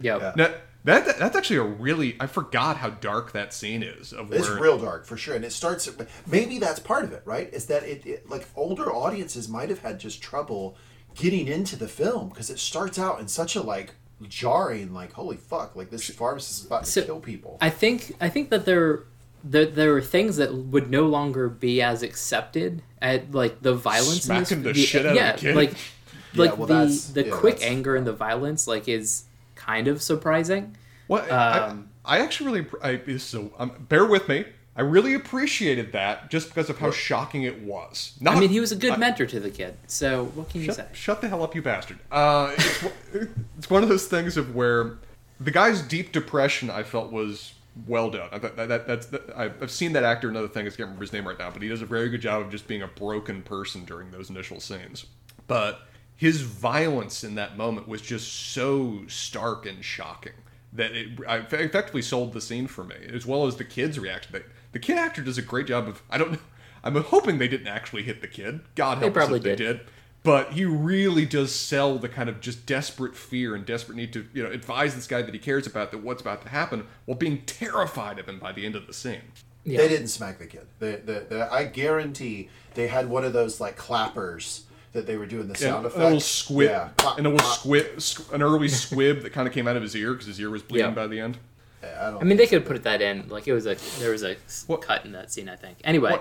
Yep. Yeah. Now, that that's actually a really I forgot how dark that scene is of It's where real dark for sure, and it starts. Maybe that's part of it, right? Is that it, it like older audiences might have had just trouble getting into the film because it starts out in such a like jarring, like holy fuck, like this pharmacist is about to So, kill people. I think I think that there there there are things that would no longer be as accepted at like the violence in this- Smacking the shit out of yeah, the kid. like Yeah, like well, the the yeah, quick that's- anger and the violence like is kind of surprising. What Um, I, I actually really I, so um, bear with me. I really appreciated that just because of how shocking it was. Not, I mean, he was a good I- mentor to the kid. So what can you say? Shut, shut the hell up, you bastard. Uh, it's, one- (laughs) it's one of those things of where the guy's deep depression I felt was well done. I, that, that, that's, that, I've I've seen that actor in other things. I can't remember his name right now, but he does a very good job of just being a broken person during those initial scenes. But his violence in that moment was just so stark and shocking that it I effectively sold the scene for me, as well as the kid's reaction. The, the kid actor does a great job of. I don't know. I'm hoping they didn't actually hit the kid. God help us probably if they did. did but he really does sell the kind of just desperate fear and desperate need to you know advise this guy that he cares about that what's about to happen while being terrified of him by the end of the scene Yeah. They didn't smack the kid. They, the the I guarantee they had one of those like clappers that they were doing the sound and effects. a little squib Yeah. And a little squib squ- an early squib that kind of came out of his ear because his ear was bleeding Yeah. by the end I don't. I mean, they could have put that in. Like it was a there was a What- cut in that scene. I think. Anyway,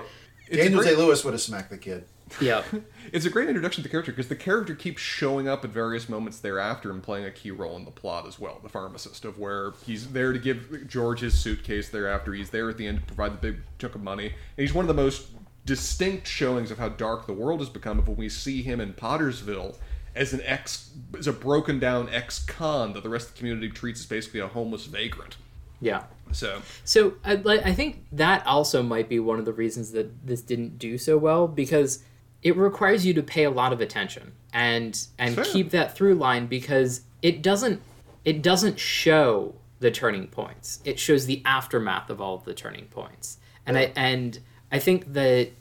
It's a Daniel great- Day Lewis would have smacked the kid. Yep. (laughs) It's a great introduction to the character because the character keeps showing up at various moments thereafter and playing a key role in the plot as well. The pharmacist, of where he's there to give George his suitcase thereafter. He's there at the end to provide the big chunk of money. And he's one of the most distinct showings of how dark the world has become of when we see him in Pottersville as an ex, as a broken down ex con that the rest of the community treats as basically a homeless vagrant. Yeah. So, So I, I think that also might be one of the reasons that this didn't do so well because it requires you to pay a lot of attention and and Fair. keep that through line because it doesn't it doesn't show the turning points. It shows the aftermath of all of the turning points. And I and I think that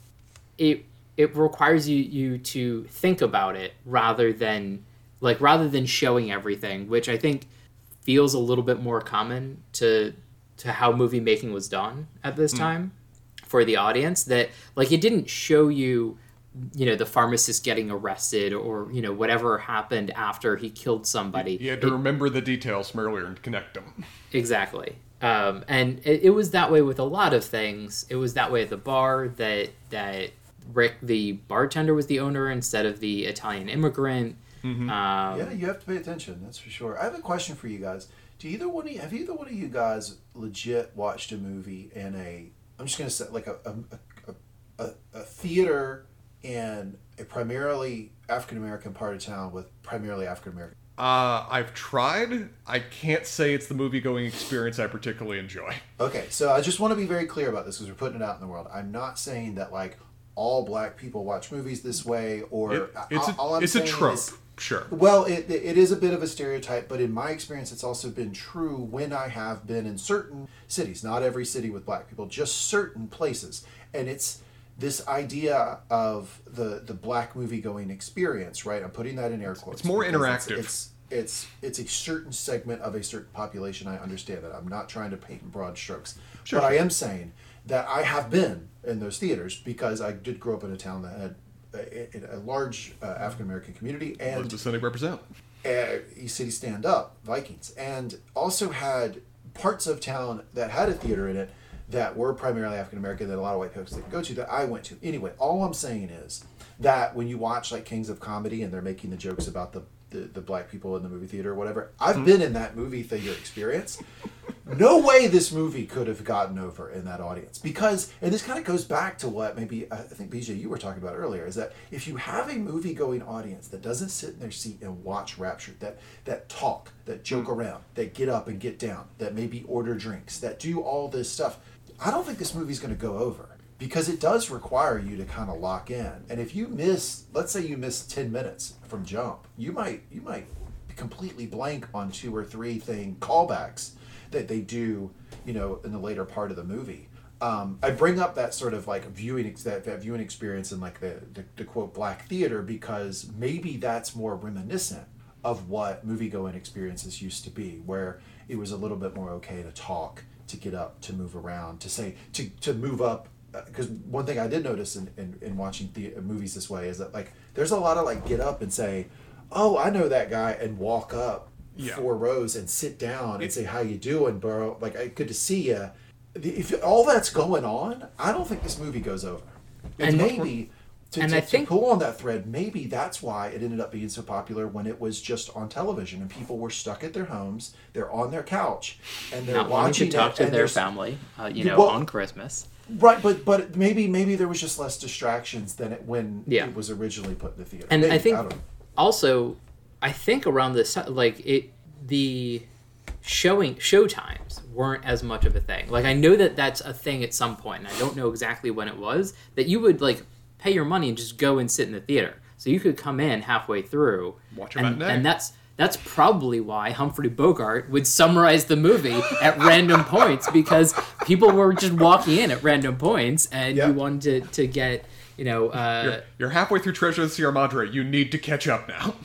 it it requires you you to think about it rather than like rather than showing everything, which I think feels a little bit more common to to how movie making was done at this hmm. time for the audience that like it didn't show you you know the pharmacist getting arrested or you know whatever happened after he killed somebody you had to remember the details from earlier and connect them. Exactly. Um, and it, it was that way with a lot of things. It was that way at the bar that that Rick, the bartender, was the owner instead of the Italian immigrant. Um, Yeah, you have to pay attention. That's for sure. I have a question for you guys. Do either one of you, have either one of you guys legit watched a movie in a? I'm just gonna say like a a, a, a, a theater in a primarily African American part of town with primarily African American. Uh, I've tried. I can't say it's the movie going experience I particularly enjoy. Okay, so I just want to be very clear about this because we're putting it out in the world. I'm not saying that like all black people watch movies this way or It, it's a, all I'm it's a trope, is- sure. Well, it, it is a bit of a stereotype, but in my experience, it's also been true when I have been in certain cities, not every city with black people, just certain places. And it's this idea of the, the black movie going experience, right? I'm putting that in air quotes. It's more interactive. It's, it's, it's, a certain segment of a certain population. I understand that. I'm not trying to paint in broad strokes. Sure, but I am saying that I have been in those theaters because I did grow up in a town that had a, a large uh, African American community What and does the city represent? uh, East City Stand Up Vikings, and also had parts of town that had a theater in it that were primarily African American that a lot of white folks didn't go to that I went to. Anyway, all I'm saying is that when you watch like Kings of Comedy and they're making the jokes about the the, the black people in the movie theater or whatever, I've mm-hmm. been in that movie theater experience. No way this movie could have gotten over in that audience because, and this kind of goes back to what maybe uh, I think BJ you were talking about earlier is that if you have a movie going audience that doesn't sit in their seat and watch Rapture, that that talk, that joke mm. around, that get up and get down, that maybe order drinks, that do all this stuff, I don't think this movie's going to go over because it does require you to kind of lock in. And if you miss, let's say you miss ten minutes from jump, you might you might be completely blank on two or three thing callbacks that they do, you know, in the later part of the movie. Um, I bring up that sort of like viewing that, that viewing experience in like the, the the quote black theater because maybe that's more reminiscent of what movie going experiences used to be, where it was a little bit more okay to talk, to get up, to move around, to say to to move up. Uh, because one thing I did notice in, in, in watching the uh, movies this way is that like there's a lot of like get up and say, oh I know that guy and walk up Yeah. four rows and sit down and say how you doing, bro. Like, I good to see you. If all that's going on, I don't think this movie goes over. And, And- maybe to, and to, I think- pull on that thread, maybe that's why it ended up being so popular when it was just on television and people were stuck at their homes, they're on their couch, and they're not wanting watching to talk it, to their family, uh, you know, well- on Christmas. Right, but but maybe maybe there was just less distractions than it when Yeah. it was originally put in the theater. and Maybe, I think don't also, I think around this like it the showing show times weren't as much of a thing. Like I know that that's a thing at some point, and I don't know exactly when it was that you would like pay your money and just go and sit in the theater. So you could come in halfway through, Watch and, and that's that's probably why Humphrey Bogart would summarize the movie (laughs) at random points because people were just walking in at random points, and Yeah. you wanted to, to get you know uh, You're, you're halfway through Treasure of the Sierra Madre. You need to catch up now.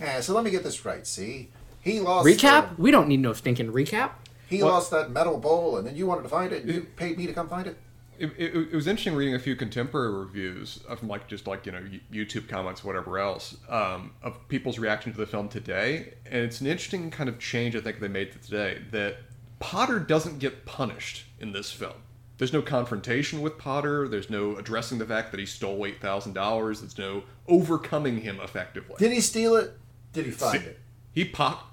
Yeah, so let me get this right. See, he lost recap. the- We don't need no stinking recap. he lost that metal bowl, and then you wanted to find it. and You paid me to come find it. It, it, it was interesting reading a few contemporary reviews of like just like you know YouTube comments, whatever else, um, of people's reaction to the film today, and it's an interesting kind of change I think they made to today that Potter doesn't get punished in this film. there's no confrontation with Potter. There's no addressing the fact that he stole eight thousand dollars. There's no overcoming him effectively. Did he steal it? Did he find it? He pop.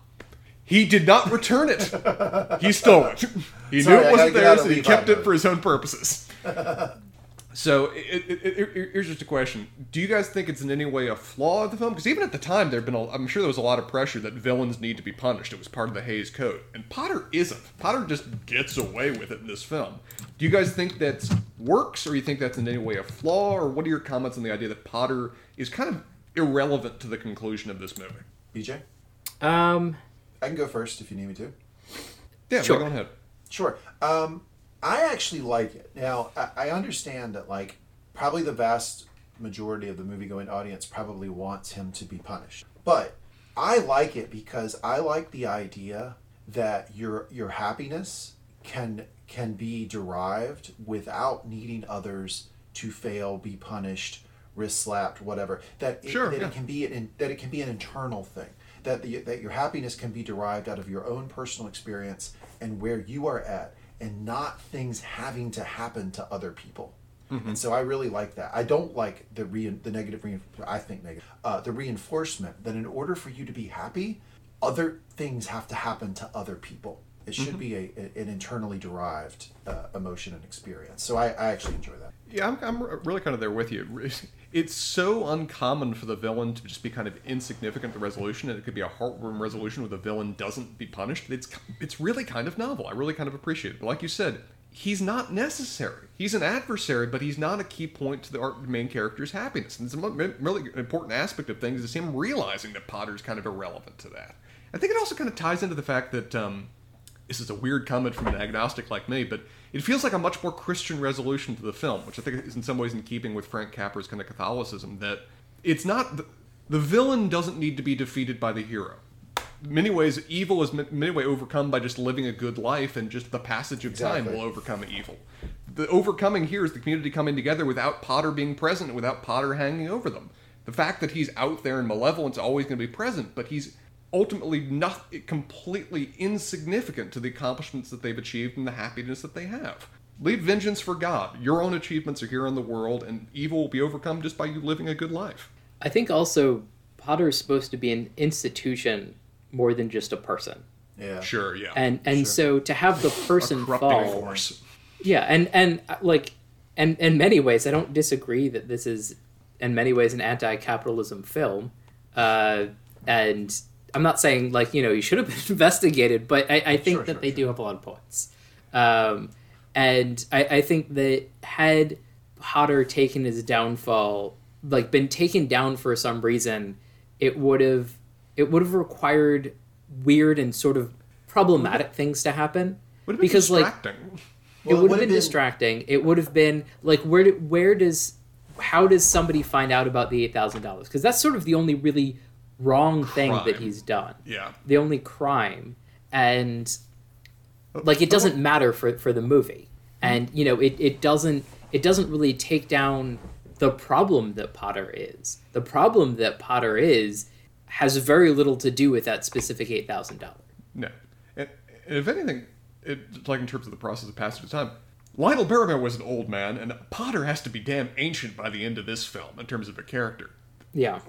He did not return it. he stole it. (laughs) He Sorry, knew it wasn't gotta get out theirs, and he kept it mode. for his own purposes. (laughs) so, it, it, it, it- here's just a question: Do you guys think it's in any way a flaw of the film? Because even at the time, there'd been, a, I'm sure there was a lot of pressure that villains need to be punished. It was part of the Hays Code, and Potter isn't. Potter just gets away with it in this film. Do you guys think that works, or you think that's in any way a flaw, or what are your comments on the idea that Potter is kind of irrelevant to the conclusion of this movie? BJ, Um, I can go first if you need me to. Yeah, Sure. go ahead. Sure. Um, I actually like it. Now, I, I understand that, like, probably the vast majority of the movie going audience probably wants him to be punished. But I like it because I like the idea that your your happiness can can be derived without needing others to fail, be punished, wrist slapped, whatever. That it, Sure, that yeah. it can be an that it can be an internal thing. That the, that your happiness can be derived out of your own personal experience and where you are at, and not things having to happen to other people. And so I really like that. I don't like the re the negative rein, I think negative uh, the reinforcement that in order for you to be happy, other things have to happen to other people. It should be a, a- an internally derived uh, emotion and experience. So I, I actually enjoy that. Yeah, I'm, I'm really kind of there with you. (laughs) It's so uncommon for the villain to just be kind of insignificant the resolution, and it could be a heartwarming resolution where the villain doesn't be punished. It's it's really kind of novel. I really kind of appreciate it. But like you said, he's not necessary. He's an adversary, but he's not a key point to the main character's happiness. And it's a really important aspect of things is him realizing that Potter's kind of irrelevant to that. I think it also kind of ties into the fact that um, this is a weird comment from an agnostic like me, but it feels like a much more Christian resolution to the film, which I think is in some ways in keeping with Frank Capra's kind of Catholicism. That it's not the, the villain doesn't need to be defeated by the hero. In many ways, evil is in many ways overcome by just living a good life, and just the passage of time will overcome evil. The overcoming here is the community coming together without Potter being present, without Potter hanging over them. The fact that he's out there and malevolent's always going to be present, but he's ultimately not completely insignificant to the accomplishments that they've achieved and the happiness that they have. Leave vengeance for God. Your own achievements are here in the world, and evil will be overcome just by you living a good life. I think also Potter is supposed to be an institution more than just a person. Yeah. Sure, yeah. And and so to have the person corrupting fall, force. yeah, and and uh, like, and in many ways, I don't disagree that this is in many ways an anti-capitalism film, uh, and I'm not saying like you know you should have been (laughs) investigated, but I, I think Sure, that sure, they sure. do have a lot of points, um, and I, I think that had Potter taken his downfall, like been taken down for some reason, it would have it would have required weird and sort of problematic things to happen Would have been because like distracting. Well, it it would have would've been, been- distracting. It would have been like where do, where does how does somebody find out about the eight thousand dollars? Because that's sort of the only really wrong thing that he's done. yeah. The only crime, and oh, like it oh. doesn't matter for for the movie, and mm. you know it it doesn't it doesn't really take down the problem that Potter is. The problem that Potter is has very little to do with that specific eight thousand dollars. No. And, and if anything, it, like in terms of the process of passage of time, Lionel Barrymore was an old man, and Potter has to be damn ancient by the end of this film in terms of a character. Yeah.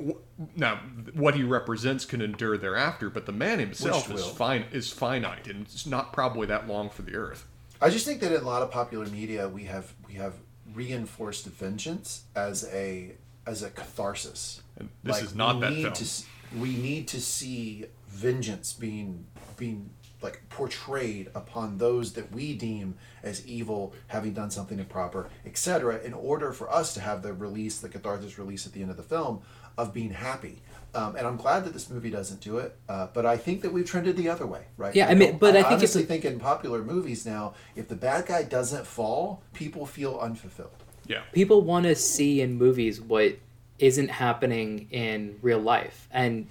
Now, what he represents can endure thereafter, but the man himself is fine is finite, and it's not probably that long for the Earth. I just think that in a lot of popular media, we have we have reinforced vengeance as a as a catharsis. And this is not that film. To, we need to see vengeance being being like portrayed upon those that we deem as evil, having done something improper, etc. In order for us to have the release, the catharsis release at the end of the film of being happy. Um, and I'm glad that this movie doesn't do it, uh, but I think that we've trended the other way, right? Yeah, I mean, but I think it's honestly a- think in popular movies now, if the bad guy doesn't fall, people feel unfulfilled. Yeah. people want to see in movies what isn't happening in real life and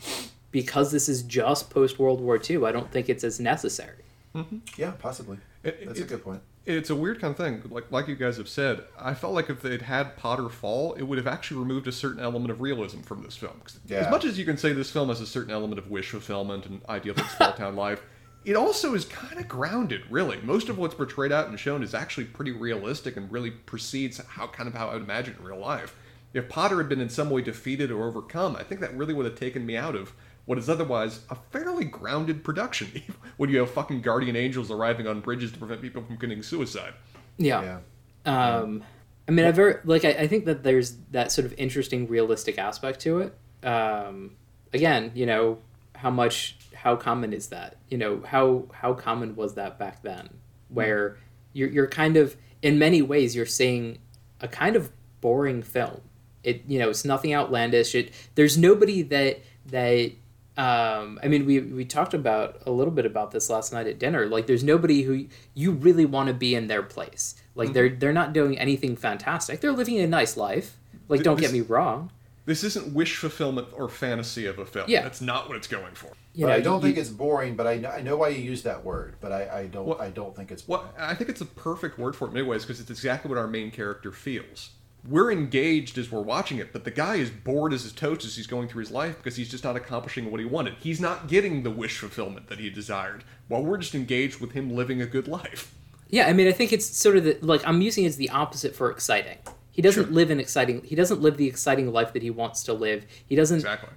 because this is just post world war ii i don't think it's as necessary Mm-hmm. Yeah, possibly. It- That's a good point. It's a weird kind of thing. Like like you guys have said, I felt like if they'd had Potter fall, it would have actually removed a certain element of realism from this film. Yeah. As much as you can say this film has a certain element of wish fulfillment and idealistic small town life, it also is kind of grounded, really. Most of what's portrayed out and shown is actually pretty realistic and really precedes how kind of how I would imagine in real life. If Potter had been in some way defeated or overcome, I think that really would have taken me out of what is otherwise a fairly grounded production. (laughs) when you have fucking guardian angels arriving on bridges to prevent people from committing suicide. Yeah. Um, I mean, I very like. I, I think that there's that sort of interesting, realistic aspect to it. Um, again, you know, how much, how common is that? You know, how how common was that back then? Where you're you're kind of in many ways you're seeing a kind of boring film. It you know it's nothing outlandish. It there's nobody that that um, I mean, we we talked about a little bit about this last night at dinner. Like, there's nobody who you really want to be in their place. Like, they're they're not doing anything fantastic. They're living a nice life. Like, don't get me wrong. This isn't wish fulfillment or fantasy of a film. Yeah. That's not what it's going for. You but I don't you- think it's boring. But I know, I know why you use that word. But I, I don't Well- I don't think it's Well, I think it's a perfect word for it anyways, because it's exactly what our main character feels. We're engaged as we're watching it, but the guy is bored as his toast as he's going through his life because he's just not accomplishing what he wanted. He's not getting the wish fulfillment that he desired, while we're just engaged with him living a good life. Yeah, I mean, I think it's sort of the, like I'm using it as the opposite for exciting. He doesn't Sure. live an exciting. He doesn't live the exciting life that he wants to live. He doesn't Exactly.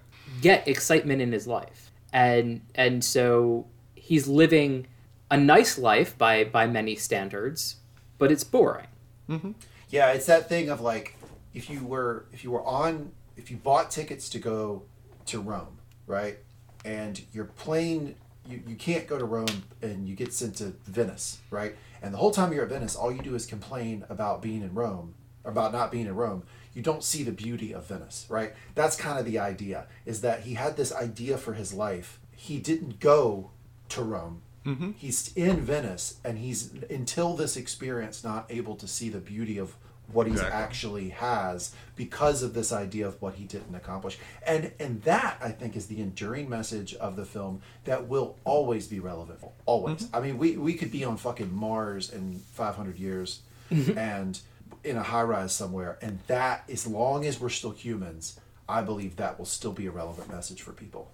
get excitement in his life, and and so he's living a nice life by by many standards, but it's boring. Mm-hmm. Yeah, it's that thing of like if you were if you were on if you bought tickets to go to Rome, right? And your plane you, you can't go to Rome and you get sent to Venice, right? And the whole time you're at Venice, all you do is complain about being in Rome, about not being in Rome. You don't see the beauty of Venice, right? That's kind of the idea, is that he had this idea for his life. He didn't go to Rome. Mm-hmm. He's in Venice, and he's until this experience not able to see the beauty of what he Exactly. actually has because of this idea of what he didn't accomplish. And and that I think is the enduring message of the film that will always be relevant. Always. Mm-hmm. I mean, we we could be on fucking Mars in 500 years mm-hmm. and in a high rise somewhere and that as long as we're still humans, I believe that will still be a relevant message for people.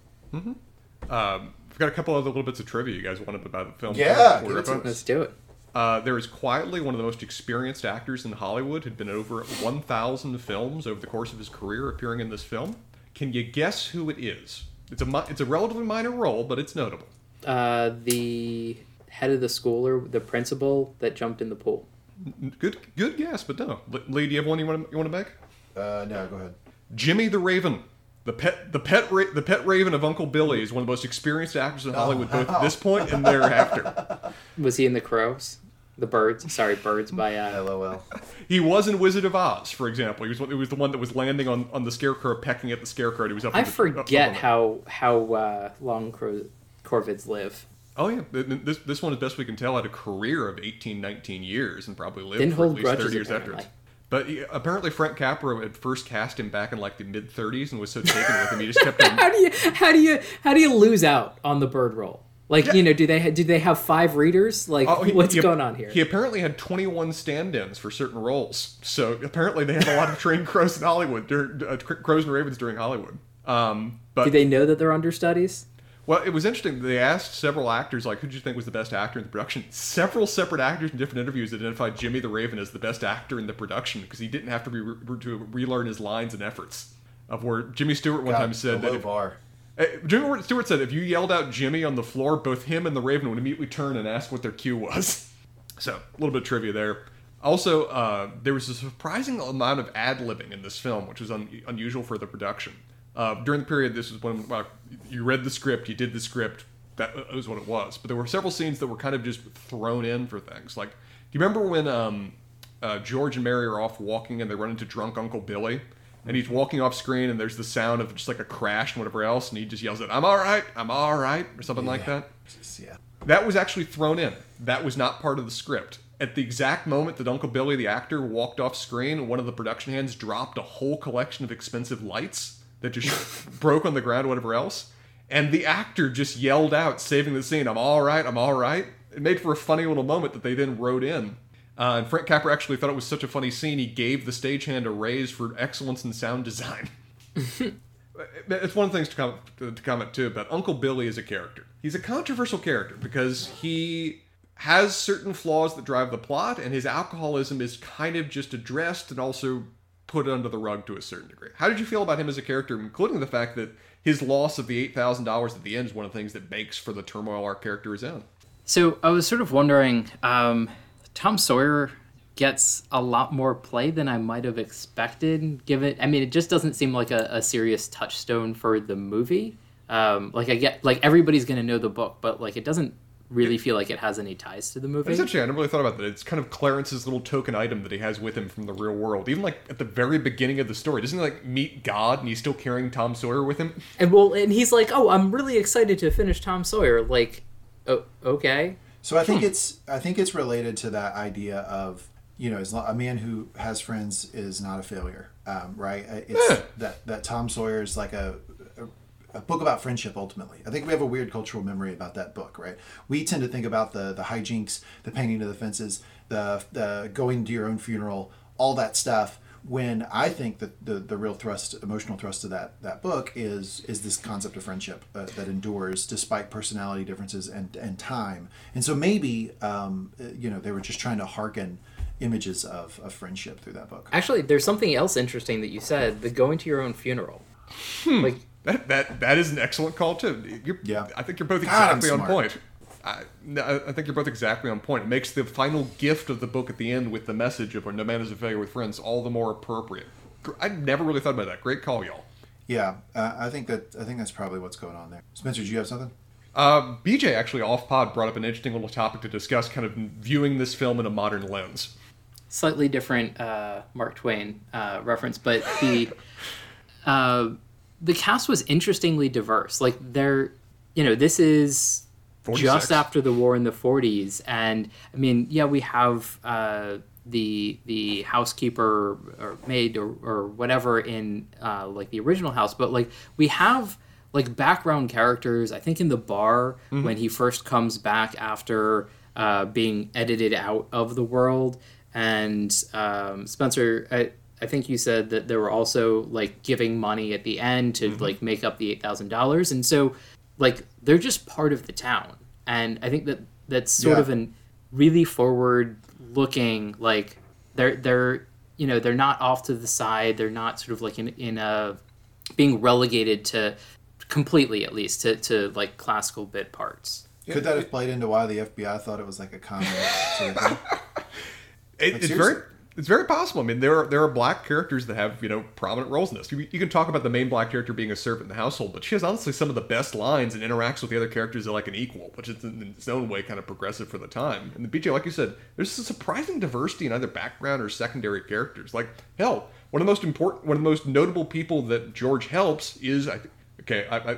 Um, I've got a couple other little bits of trivia you guys wanted about the film. Yeah, before give we it to. Let's do it. Uh, there is quietly one of the most experienced actors in Hollywood. Had been over 1,000 films over the course of his career, appearing in this film. Can you guess who it is? It's a it's a relatively minor role, but it's notable. Uh, the head of the school or the principal that jumped in the pool. Good good guess, but no. L- Lee, do you have one you want to you want to make? Uh, no, go ahead. Jimmy the Raven, the pet the pet ra- the pet Raven of Uncle Billy, is one of the most experienced actors in Hollywood, both at this (laughs) point and thereafter. Was he in the crows? The birds? Sorry, birds by uh, LOL. He was in Wizard of Oz, for example. He was he was the one that was landing on, on the scarecrow, pecking at the scarecrow. He was up. I in the- up- up forget how how uh, long cor- corvids live. Oh yeah, Th- th- this this one, as best we can tell, had a career of 18, 19 years and probably lived Didn't for at least thirty years after. Apparently. But apparently, Frank Capra had first cast him back in like the mid thirties and was so taken with him, he just kept (laughs) on. How do you how do you how do you lose out on the bird roll? Like Yeah. you know, do they do they have five readers? Like Oh, he- what's he- going on here? He apparently had 21 stand-ins for certain roles. So apparently they had a lot of trained (laughs) crows in Hollywood, during, uh, crows and ravens during Hollywood. Um, but do they know that they're understudies? Well, it was interesting. They asked several actors, like, who do you think was the best actor in the production? Several separate actors in different interviews identified Jimmy the Raven as the best actor in the production because he didn't have to, re- to relearn his lines and efforts. Of where Jimmy Stewart one God, time said that if, bar. Uh, Jimmy Stewart said if you yelled out Jimmy on the floor, both him and the Raven would immediately turn and ask what their cue was. (laughs) So, a little bit of trivia there. Also, uh, there was a surprising amount of ad libbing in this film, which was un- unusual for the production. Uh, during the period, this was when well, you read the script, you did the script, that was what it was. But there were several scenes that were kind of just thrown in for things. Like, do you remember when um, uh, George and Mary are off walking and they run into drunk Uncle Billy? And he's walking off screen, and there's the sound of just like a crash and whatever else, and he just yells out, "I'm all right, I'm all right," or something like that. Just- yeah. That was actually thrown in. That was not part of the script. At the exact moment that Uncle Billy, the actor, walked off screen, one of the production hands dropped a whole collection of expensive lights that just broke on the ground, whatever else. And the actor just yelled out, saving the scene, I'm all right, I'm all right. It made for a funny little moment that they then wrote in. Uh, and Frank Capra actually thought it was such a funny scene, he gave the stagehand a raise for excellence in sound design. (laughs) it's one of the things to, com- to comment too about Uncle Billy as a character. He's a controversial character because he has certain flaws that drive the plot, and his alcoholism is kind of just addressed and also put it under the rug to a certain degree. How did you feel about him as a character, including the fact that his loss of the eight thousand dollars at the end is one of the things that makes for the turmoil our character is in? So I was sort of wondering, um, Tom Sawyer gets a lot more play than I might have expected. Given, I mean, it just doesn't seem like a, a serious touchstone for the movie. Um, like I get, like everybody's gonna know the book, but like it doesn't really feel like it has any ties to the movie. Essentially, I never really thought about that. It's kind of Clarence's little token item that he has with him from the real world. Even like at the very beginning of the story, doesn't he like meet God and he's still carrying Tom Sawyer with him? And well, and he's like, "Oh, I'm really excited to finish Tom Sawyer." Like, oh, okay. So I think it's I think it's related to that idea of you know, as a man who has friends is not a failure, um, right? Uh, It's Yeah. that that Tom Sawyer is like a, a a book about friendship. Ultimately, I think we have a weird cultural memory about that book, right? We tend to think about the the hijinks, the painting of the fences, the the going to your own funeral, all that stuff. When I think that the, the real thrust, emotional thrust of that, that book is is this concept of friendship uh, that endures despite personality differences and, and time. And so maybe um, you know they were just trying to hearken images of, of friendship through that book. Actually, there's something else interesting that you said: the going to your own funeral. Like, That that that is an excellent call too. You're, Yeah. I think you're both God, exactly on smart. point. I, no, I think you're both exactly on point. It makes the final gift of the book at the end with the message of "No man is a failure with friends" all the more appropriate. Gr- I never really thought about that. Great call, y'all. Yeah, uh, I think that I think that's probably what's going on there. Spencer, do you have something? Uh, BJ actually off pod brought up an interesting little topic to discuss, kind of viewing this film in a modern lens. slightly different uh, Mark Twain uh, reference, but the (laughs) uh, the cast was interestingly diverse. Like they're, you know, this is 46. just after the war in the 40s, and I mean, yeah, we have uh, the the housekeeper or maid or, or whatever in uh, like the original house, but like we have like background characters. I think in the bar when he first comes back after uh, being edited out of the world, and um, Spencer. I, I think you said that there were also like giving money at the end to mm-hmm. like make up the eight thousand dollars, and so like they're just part of the town, and I think that that's sort Yeah. of an really forward looking like they're they're you know they're not off to the side, they're not sort of like in in a being relegated to completely at least to, to like classical bit parts. Could that have played into why the FBI thought it was like a common (laughs) sort of thing? It, it's seriously. very it's very possible. I mean, there are there are black characters that have you know prominent roles in this. You, you can talk about the main black character being a servant in the household, but she has honestly some of the best lines and interacts with the other characters like an equal, which is in its own way kind of progressive for the time. And the BJ, like you said, there's a surprising diversity in either background or secondary characters. Like hell, one of the most important, one of the most notable people that George helps is I. think Okay, I, I,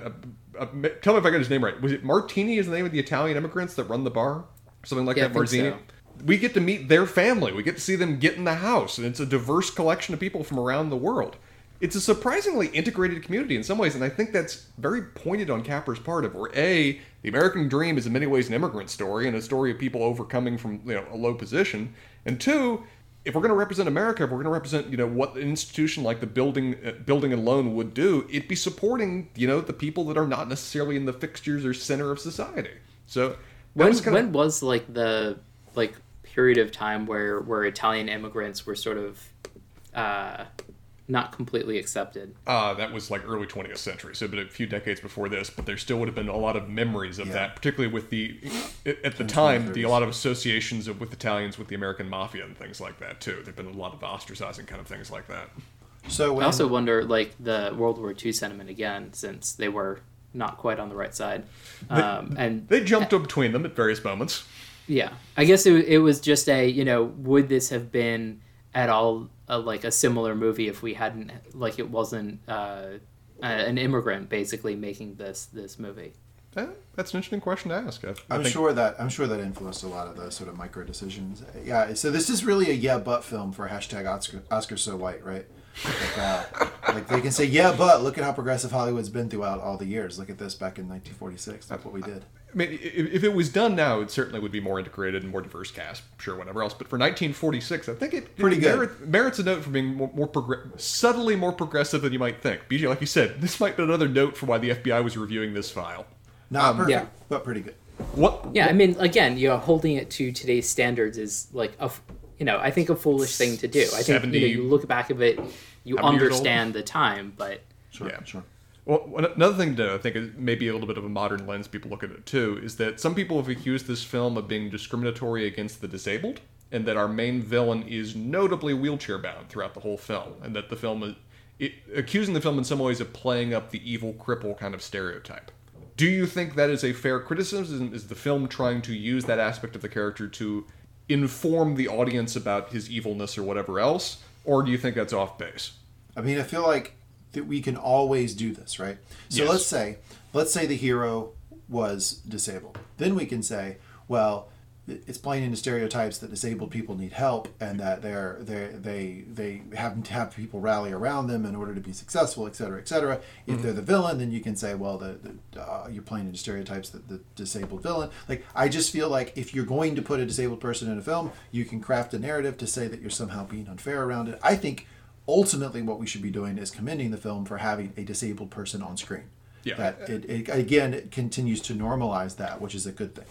I, tell me if I got his name right. Was it Martini? Is the name of the Italian immigrants that run the bar? Something like Yeah, that. Marzini so. We get to meet their family. We get to see them get in the house, and it's a diverse collection of people from around the world. It's a surprisingly integrated community in some ways, and I think that's very pointed on Capra's part of where a the American dream is in many ways an immigrant story and a story of people overcoming from you know a low position, and two. If we're going to represent America, if we're going to represent, you know, what an institution like the building, uh, building and loan would do, it'd be supporting, you know, the people that are not necessarily in the fixtures or center of society. So When was kind of when was like the like period of time where where Italian immigrants were sort of uh, not completely accepted? Uh, that was like early 20th century, so but a few decades before this. But there still would have been a lot of memories of Yeah. that, particularly with the at at the time the a lot of associations of with Italians with the American mafia and things like that too. There've been a lot of ostracizing kind of things like that. So when, I also wonder like the World War II sentiment again, since they were not quite on the right side, um, and They jumped up between them at various moments. Yeah, I guess it, it was just a you know would this have been at all a, like a similar movie if we hadn't like it wasn't uh, a- an immigrant basically making this this movie. That's an interesting question to ask. I, I I'm think- sure that I'm sure that influenced a lot of the sort of micro decisions. Yeah, so this is really a yeah but film for hashtag Oscar, Oscar so white, right? Like, uh, (laughs) like they can say yeah but look at how progressive Hollywood's been throughout all the years. Look at this back in 1946. That's what we did. I mean, if, if it was done now, it certainly would be more integrated and more diverse cast, sure, whatever else. But for 1946, I think it Pretty it good. merit- merits a note for being more, more progr- subtly more progressive than you might think. BJ, like you said, this might be another note for why the FBI was reviewing this file. Not Um, perfect, yeah. but pretty good. What? Yeah, I mean, again, you know, holding it to today's standards is like a, f- you know, I think a foolish thing to do. I think you know, you look back of it, you How many years old? understand the time, but Sure, Yeah. sure. Well, another thing to I think is maybe a little bit of a modern lens people look at it too is that some people have accused this film of being discriminatory against the disabled, and that our main villain is notably wheelchair bound throughout the whole film, and that the film is it, accusing the film in some ways of playing up the evil cripple kind of stereotype. Do you think that is a fair criticism? Is the film trying to use that aspect of the character to inform the audience about his evilness or whatever else, or do you think that's off base? I mean, I feel like that we can always do this, right? So Yes. let's say, let's say the hero was disabled. Then we can say, well, it's playing into stereotypes that disabled people need help and that they're they they they have to have people rally around them in order to be successful, et cetera, et cetera. If they're the villain, then you can say, well, the, the uh, you're playing into stereotypes that the disabled villain. Like, I just feel like if you're going to put a disabled person in a film, you can craft a narrative to say that you're somehow being unfair around it. I think ultimately what we should be doing is commending the film for having a disabled person on screen. Yeah. That it, it again it continues to normalize that, which is a good thing.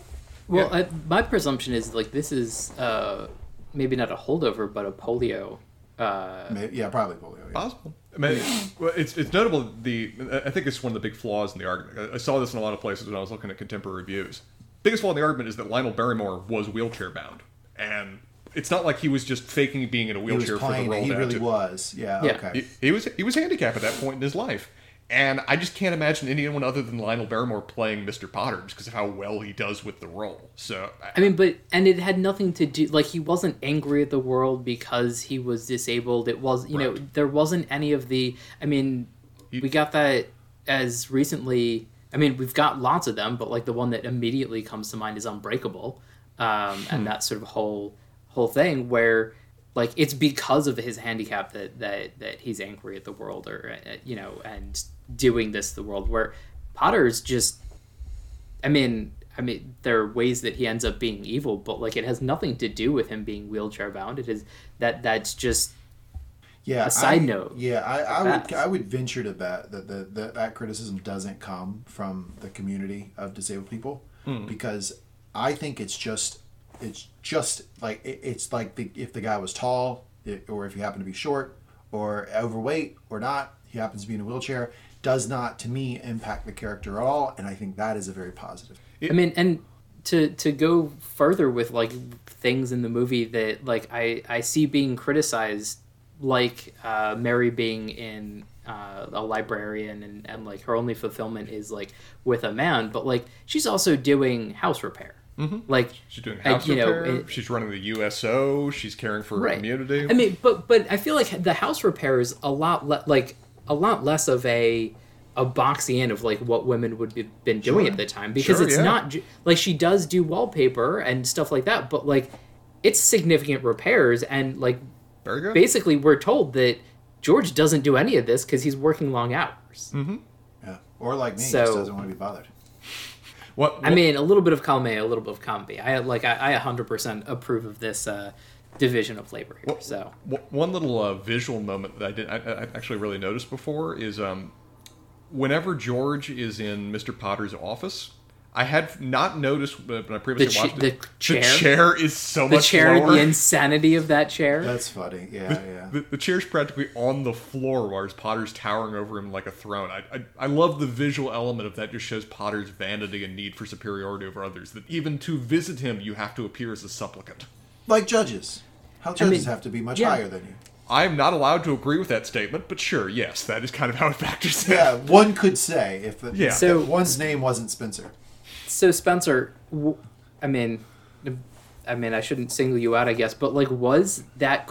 well, Yeah. I, my presumption is like this is uh, maybe not a holdover, but a polio. Uh, May- Yeah, probably polio. Yeah. Possible. I mean, well, it's it's notable. The I think it's one of the big flaws in the argument. I- I saw this in a lot of places when I was looking at contemporary reviews. Biggest flaw in the argument is that Lionel Barrymore was wheelchair bound, and it's not like he was just faking being in a He was wheelchair for the playing. role. He really to- was. Yeah. Yeah. Okay. He, he was he was handicapped at that point in his life, and I just can't imagine anyone other than Lionel Barrymore playing Mr. Potter just because of how well he does with the role. So I mean, but and it had nothing to do like he wasn't angry at the world because he was disabled. It was you know there wasn't any of the. I mean, You- we got that as recently. I mean, we've got lots of them, but like the one that immediately comes to mind is Unbreakable, um, Hmm. and that sort of whole whole thing where like it's because of his handicap that that that he's angry at the world or uh, you know and doing this to the world where Potter's just I mean, I mean, there are ways that he ends up being evil, but like it has nothing to do with him being wheelchair bound. It is that that's just yeah. a side I- note. Yeah, I, I That's- would I would venture to bet that the, that that criticism doesn't come from the community of disabled people because I think it's just it's just like it, it's like the, if the guy was tall it, or if he happened to be short or overweight or not he happens to be in a wheelchair does not to me impact the character at all and I think that is a very positive. I mean, and to to go further with like things in the movie that like I I see being criticized, like uh, Mary being in uh, a librarian and and like her only fulfillment is like with a man, but like she's also doing house repair. Mm-hmm. Like she's doing house you know, repair. it- she's running the USO. She's caring for her community. I mean, but but I feel like the house repair is a lot le- like a lot less of a a boxy end of like what women would be been doing Sure. at the time because Sure, it's yeah. not like she does do wallpaper and stuff like that, but like it's significant repairs and like Very basically we're told that George doesn't do any of this because he's working long hours. Yeah. Or like me, So- just doesn't want to be bothered. What, I mean, a little bit of column A, a little bit of B. I like I, I 100% approve of this uh, division of labor here. Well- So One little uh, visual moment that I did I, I actually really noticed before is um, whenever George is in Mr. Potter's office, I had not noticed when I previously The ch- watched the it. chair? The chair is so the much chair, lower. the insanity of that chair. That's funny. Yeah, yeah. The, the chair's practically on the floor, whereas Potter's towering over him like a throne. I, I I love the visual element of that. Just shows Potter's vanity and need for superiority over others. That even to visit him, you have to appear as a supplicant. Like judges. How judges mean, have to be much yeah. higher than you. I am not allowed to agree with that statement, but sure, yes, that is kind of how it (laughs) factors in. Yeah, one could say if, the, Yeah. if So- one's name wasn't Spencer. So Spencer, w- I mean, I mean, I shouldn't single you out, I guess, but like, was that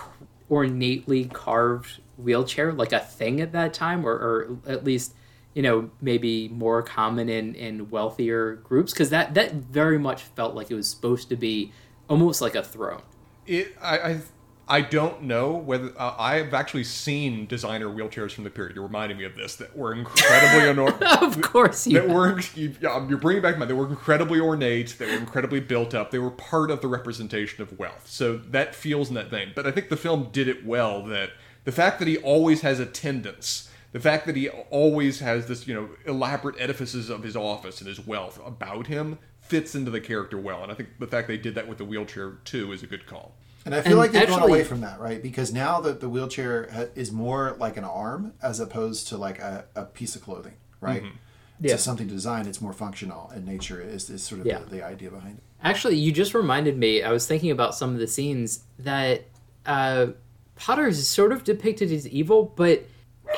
ornately carved wheelchair like a thing at that time, or, or at least, you know, maybe more common in in wealthier groups? Because that that very much felt like it was supposed to be almost like a throne. It, I, I, I don't know whether uh, I've actually seen designer wheelchairs from the period. You're reminding me of this that were incredibly (laughs) ornate. of course you that were you, you're bringing back my. They were incredibly ornate. They were incredibly built up. They were part of the representation of wealth. So that feels in that vein. But I think the film did it well. That the fact that he always has attendants, the fact that he always has this you know elaborate edifices of his office and his wealth about him fits into the character well. And I think the fact they did that with the wheelchair too is a good call. And I feel And like they've gone away from that, right? Because now that the wheelchair ha- is more like an arm as opposed to like a, a piece of clothing, right? Yeah. To something to design, it's more functional in nature. Is, is sort of Yeah. the, the idea behind it. Actually, you just reminded me. I was thinking about some of the scenes that uh, Potter is sort of depicted as evil, but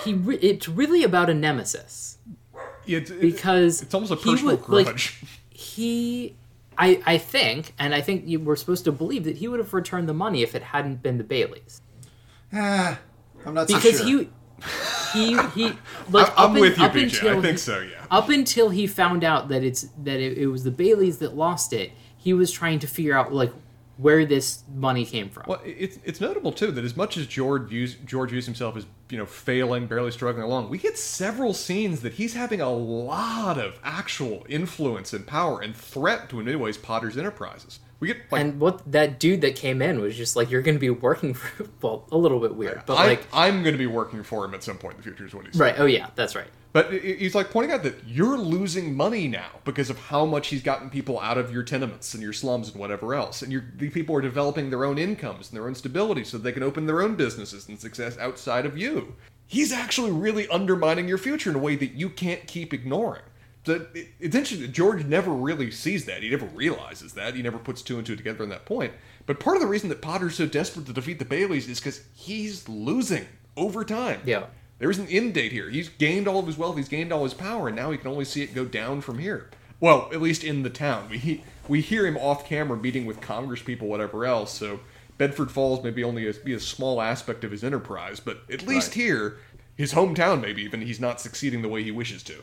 he re- it's really about a nemesis It's, it- because it's almost a he personal would- like, grudge. (laughs) he, I I think, and I think you were supposed to believe that he would have returned the money if it hadn't been the Baileys, Ah, I'm not so because sure. he he he (laughs) like I'm up in- with you, up BJ. until I think so. Yeah. up until he found out that it's that it, it was the Baileys that lost it, he was trying to figure out like where this money came from. Well, it's it's notable too that as much as George views George views himself as you know failing, barely struggling along, we get several scenes that he's having a lot of actual influence and power and threat to in many ways Potter's enterprises. We get like and what that dude that came in was just like, you're going to be working for, (laughs) well, a little bit weird, but I, like, I'm going to be working for him at some point in the future is what he's right? Oh yeah, that's right. But he's like pointing out that you're losing money now because of how much he's gotten people out of your tenements and your slums and whatever else. And you're, the people are developing their own incomes and their own stability so they can open their own businesses and success outside of you. He's actually really undermining your future in a way that you can't keep ignoring. It- it's interesting that George never really sees that. He never realizes that. He never puts two and two together on that point. But part of the reason that Potter's so desperate to defeat the Baileys is because he's losing over time. Yeah. There's an end date here. He's gained all of his wealth, he's gained all his power, and now he can only see it go down from here. Well, at least in the town. We we hear him off camera meeting with Congress people, whatever else. So Bedford Falls may be only a, be a small aspect of his enterprise, but at least Right. here, his hometown, maybe even he's not succeeding the way he wishes to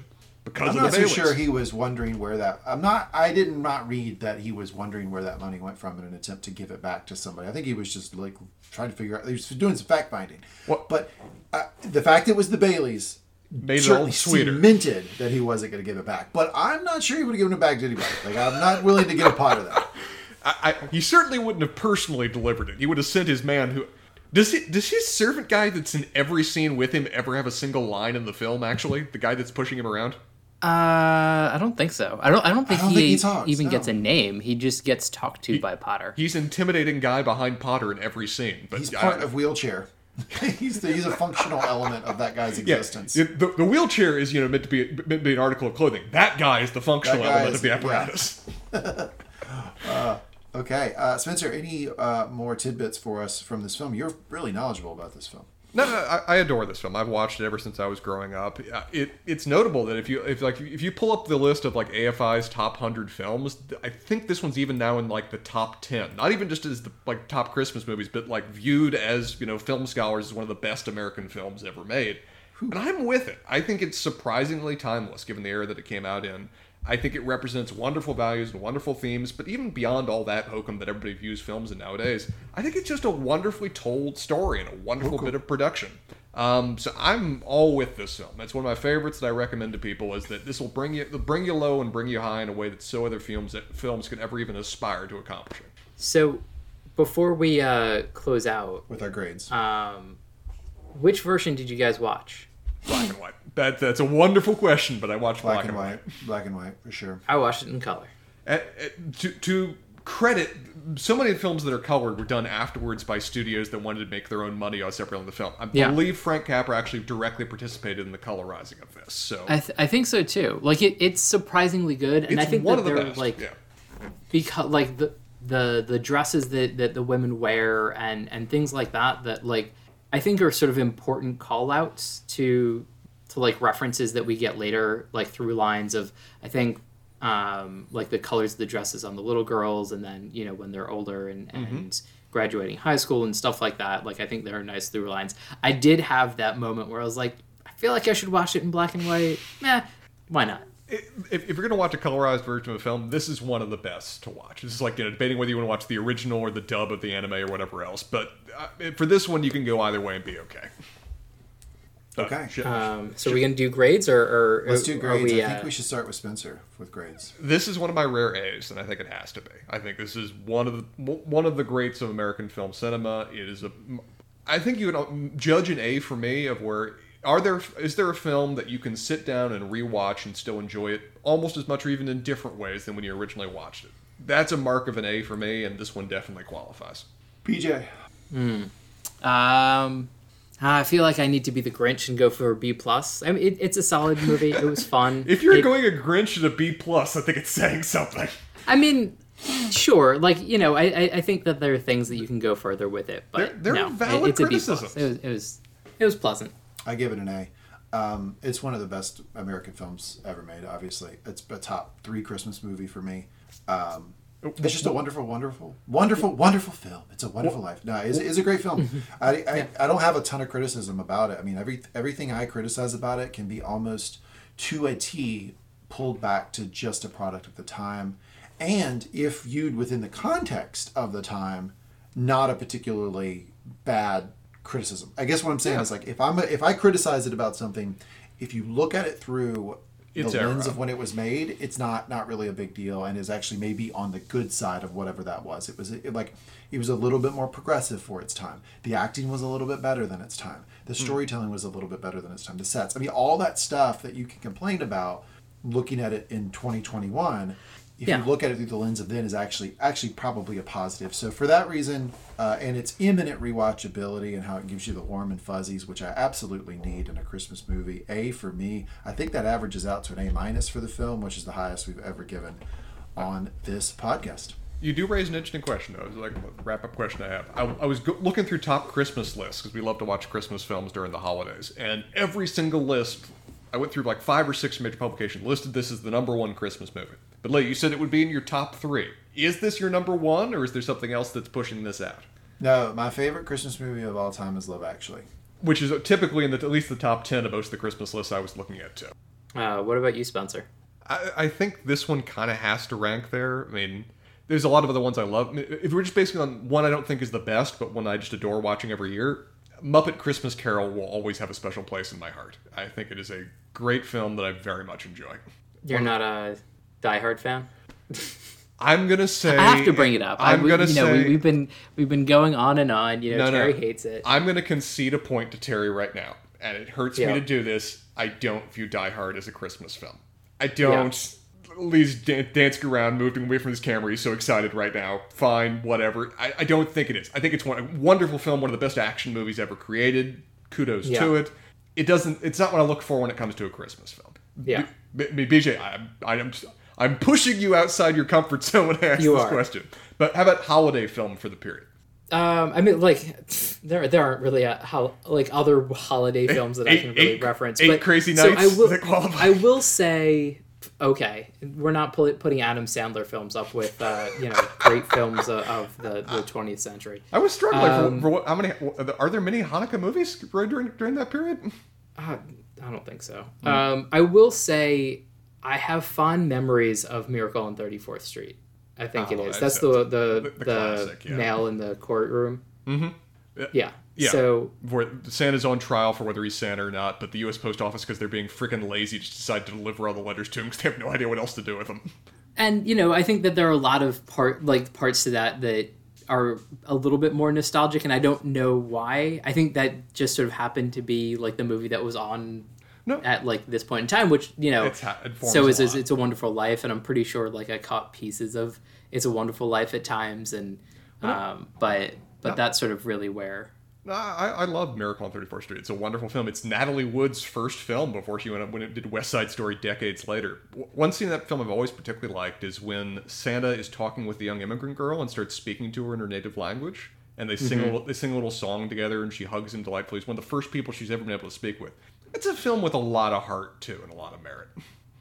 because I'm of not the Baileys. sure he was wondering where that. I'm not. I did not read that he was wondering where that money went from in an attempt to give it back to somebody. I think he was just like trying to figure out. He was doing some fact finding. What- But uh, the fact it was the Baileys Made it all certainly sweeter. cemented that he wasn't going to give it back. But I'm not sure he would have given it back to anybody. Like I'm not willing to get a part of that. (laughs) I, I, he certainly wouldn't have personally delivered it. He would have sent his man who. Does he, does his servant guy that's in every scene with him ever have a single line in the film? Actually, the guy that's pushing him around. Uh, I don't think so. I don't. I don't think, don't he, think he talks, even no. gets a name. He just gets talked to by Potter. He's intimidating guy behind Potter in every scene. But He's I- part of wheelchair. (laughs) he's the, he's a functional element of that guy's existence. it- the, the wheelchair is you know meant to be meant to be an article of clothing. That guy is the functional element is- of the yeah. apparatus. (laughs) Okay, uh, Spencer, any uh, more tidbits for us from this film? You're really knowledgeable about this film. No, no, I, I adore this film. I've watched it ever since I was growing up. It it's notable that if you if like if you pull up the list of like AFI's top hundred films, I think this one's even now in like the top ten. Not even just as the like top Christmas movies, but like viewed as you know film scholars as one of the best American films ever made. And I'm with it. I think it's surprisingly timeless given the era that it came out in. I think it represents wonderful values and wonderful themes, but even beyond all that hokum that everybody views films in nowadays, I think it's just a wonderfully told story and a wonderful bit of production. Um, so I'm all with this film. It's one of my favorites that I recommend to people. Is that this will bring you bring you low and bring you high in a way that so other films that films could ever even aspire to accomplishing. So, before we uh, close out, With our grades, um, which version did you guys watch? Black and white. That that's a wonderful question, but I watched black, black, and white, black and white for sure. I watched it in color. Uh, uh, to, to credit, so many films that are colored were done afterwards by studios that wanted to make their own money on separately on the film. I Yeah. believe Frank Capra actually directly participated in the colorizing of this. So I, th- I think so too. Like it, it's surprisingly good, and it's I think one that of the they're best. like yeah. because like the the the dresses that that the women wear and and things like that that like I think are sort of important call outs to to like references that we get later like through lines of I think um like the colors of the dresses on the little girls and then you know when they're older and and graduating high school and stuff like that like I think there are nice through lines. I did have that moment where I was like I feel like I should watch it in black and white. Nah, why not? if, if you're going to watch a colorized version of a film, this is one of the best to watch. This is like you know, debating whether you want to watch the original or the dub of the anime or whatever else. But uh, for this one, you can go either way and be okay. But Okay. shit. Um, so are we gonna do grades or, or Let's do grades. We, I think uh, we should start with Spencer with grades. this is one of my rare A's, and I think it has to be. I think this is one of the one of the greats of American film cinema. It is a, I think you would judge an A for me of where are there is there a film that you can sit down and rewatch and still enjoy it almost as much or even in different ways than when you originally watched it. That's a mark of an A for me, and this one definitely qualifies. PJ. Um, I feel like I need to be the Grinch and go for a B plus. I mean, it, it's a solid movie. It was fun. (laughs) If you're It- going a Grinch at a B plus, I think it's saying something. I mean, sure. Like you know, I, I I think that there are things that you can go further with it, but There- there no, are valid it, it's a B plus. It was it was it was pleasant. I give it an A. Um, it's one of the best American films ever made. Obviously, it's a top three Christmas movie for me. Um, it's just a wonderful, wonderful, wonderful, wonderful film. It's a wonderful life. No, it's, it's a great film. (laughs) I, I, I don't have a ton of criticism about it. I mean, every everything I criticize about it can be almost to a T pulled back to just a product of the time, and if viewed within the context of the time, not a particularly bad criticism. I guess what I'm saying is like if I'm a, if I criticize it about something, if you look at it through Its the lens era. of when it was made, it's not not really a big deal, and is actually maybe on the good side of whatever that was. It was it, like it was a little bit more progressive for its time. The acting was a little bit better than its time. The Hmm. storytelling was a little bit better than its time. The sets, I mean, all that stuff that you can complain about, looking at it in 2021. If Yeah. you look at it through the lens of then, is actually actually probably a positive. So for that reason, uh, and its imminent rewatchability and how it gives you the warm and fuzzies, which I absolutely need in a Christmas movie. A for me, I think that averages out to an A minus for the film, which is the highest we've ever given on this podcast. You do raise an interesting question, though. It's like a wrap up question I have. I, I was go- looking through top Christmas lists because we love to watch Christmas films during the holidays, and every single list, I went through like five or six major publications, listed this as the number one Christmas movie. But Lee, you said it would be in your top three. Is this your number one, or is there something else that's pushing this out? No, my favorite Christmas movie of all time is Love Actually. Which is typically in the, at least the top ten of most of the Christmas lists I was looking at too. Uh, what about you, Spencer? I, I think this one kind of has to rank there. I mean, there's a lot of other ones I love. I mean, If we're just basing on one I don't think is the best, but one I just adore watching every year, Muppet Christmas Carol will always have a special place in my heart. I think it is a great film that I very much enjoy. You're not a Die Hard fan. I'm gonna say I have to bring it up. I, I'm we- gonna you know, say we, we've been we've been going on and on. You know, No, no. Terry hates it. I'm gonna concede a point to Terry right now, and it hurts Yeah. me to do this. I don't view Die Hard as a Christmas film. I don't. Lee's dan- dancing around, moving away from his camera. He's so excited right now. Fine, whatever. I, I don't think it is. I think it's one a wonderful film, one of the best action movies ever created. Kudos Yeah. to it. It doesn't. It's not what I look for when it comes to a Christmas film. Yeah. B- B- BJ, I'm, I'm, I'm pushing you outside your comfort (laughs) zone when I ask You this are. question. But how about holiday film for the period? Um, I mean, like there there aren't really a, how like other holiday films that I can really eight- reference. eight but Crazy so I will. I will say, okay, we're not putting Adam Sandler films up with uh, you know great films of, the the 20th century. I was struggling Um, for, for what, how many. Are there many Hanukkah movies during during that period? Uh, I don't think so. Um, I will say I have fond memories of Miracle on 34th Street. I think it Oh, is. that's the the the- the classic, yeah. nail in the courtroom. Mm-hmm. Yeah. Yeah. So Where Santa's on trial for whether he's Santa or not, but the U.S. Post Office, because they're being freaking lazy, just decide to deliver all the letters to him because they have no idea what else to do with them. and you know i think that there are a lot of part like parts to that that are a little bit more nostalgic and i don't know why i think that just sort of happened to be like the movie that was on No. at like this point in time which you know It's it so a is, lot. it's a wonderful life and i'm pretty sure like i caught pieces of it's a wonderful life at times and um but but No. that's sort of really where I, I love Miracle on 34th Street. It's a wonderful film. It's Natalie Wood's first film before she went up when it did West Side Story decades later. W- One scene in that film I've always particularly liked is when Santa is talking with the young immigrant girl and starts speaking to her in her native language. And they sing, a, little- they sing a little song together, and she hugs him delightfully. He's one of the first people she's ever been able to speak with. It's a film with a lot of heart too, and a lot of merit.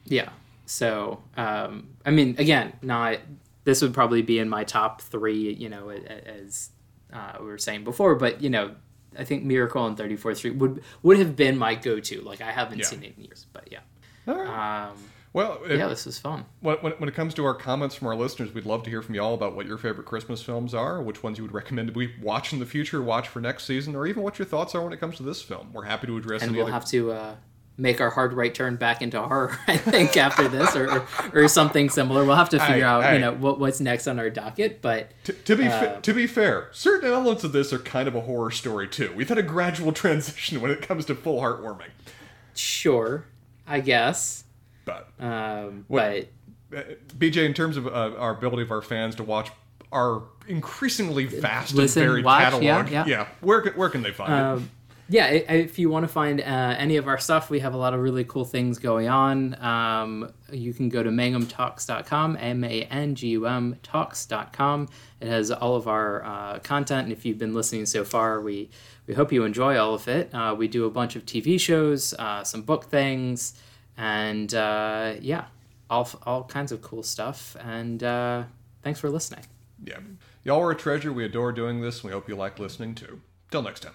Yeah. So, um, I mean, again, not this would probably be in my top three. You know, as uh, we were saying before, but you know, I think Miracle on Thirty Fourth Street would would have been my go to. Like, I haven't Yeah. seen it in years, but yeah. All right. Um, Well, it, Yeah, this is fun. when, when, when it comes to our comments from our listeners, we'd love to hear from y'all about what your favorite Christmas films are, which ones you would recommend we watch in the future, watch for next season, or even what your thoughts are when it comes to this film. We're happy to address And we'll other have to uh, make our hard right turn back into horror, (laughs) I think, after this, or, or, or something similar. We'll have to figure Aye, out, aye. you know, what, what's next on our docket. But To, to be Uh, fa- to be fair, certain elements of this are kind of a horror story too. We've had a gradual (laughs) transition when it comes to full heartwarming, sure, I guess. But Um, What- but uh, BJ, in terms of uh, our ability of our fans to watch our increasingly vast Listen, and varied watch, catalog, yeah, yeah. where can, where can they find it? um, yeah, if you want to find uh, any of our stuff, we have a lot of really cool things going on. Um, you can go to mangumtalks.com, M A N G U M talks.com. It has all of our uh, content, and if you've been listening so far, we, we hope you enjoy all of it. Uh, we do a bunch of TV shows, uh, some book things, and uh, yeah, all, all kinds of cool stuff. And uh, thanks for listening. Yeah, y'all are a treasure. We adore doing this. and We hope you like listening too. Till next time.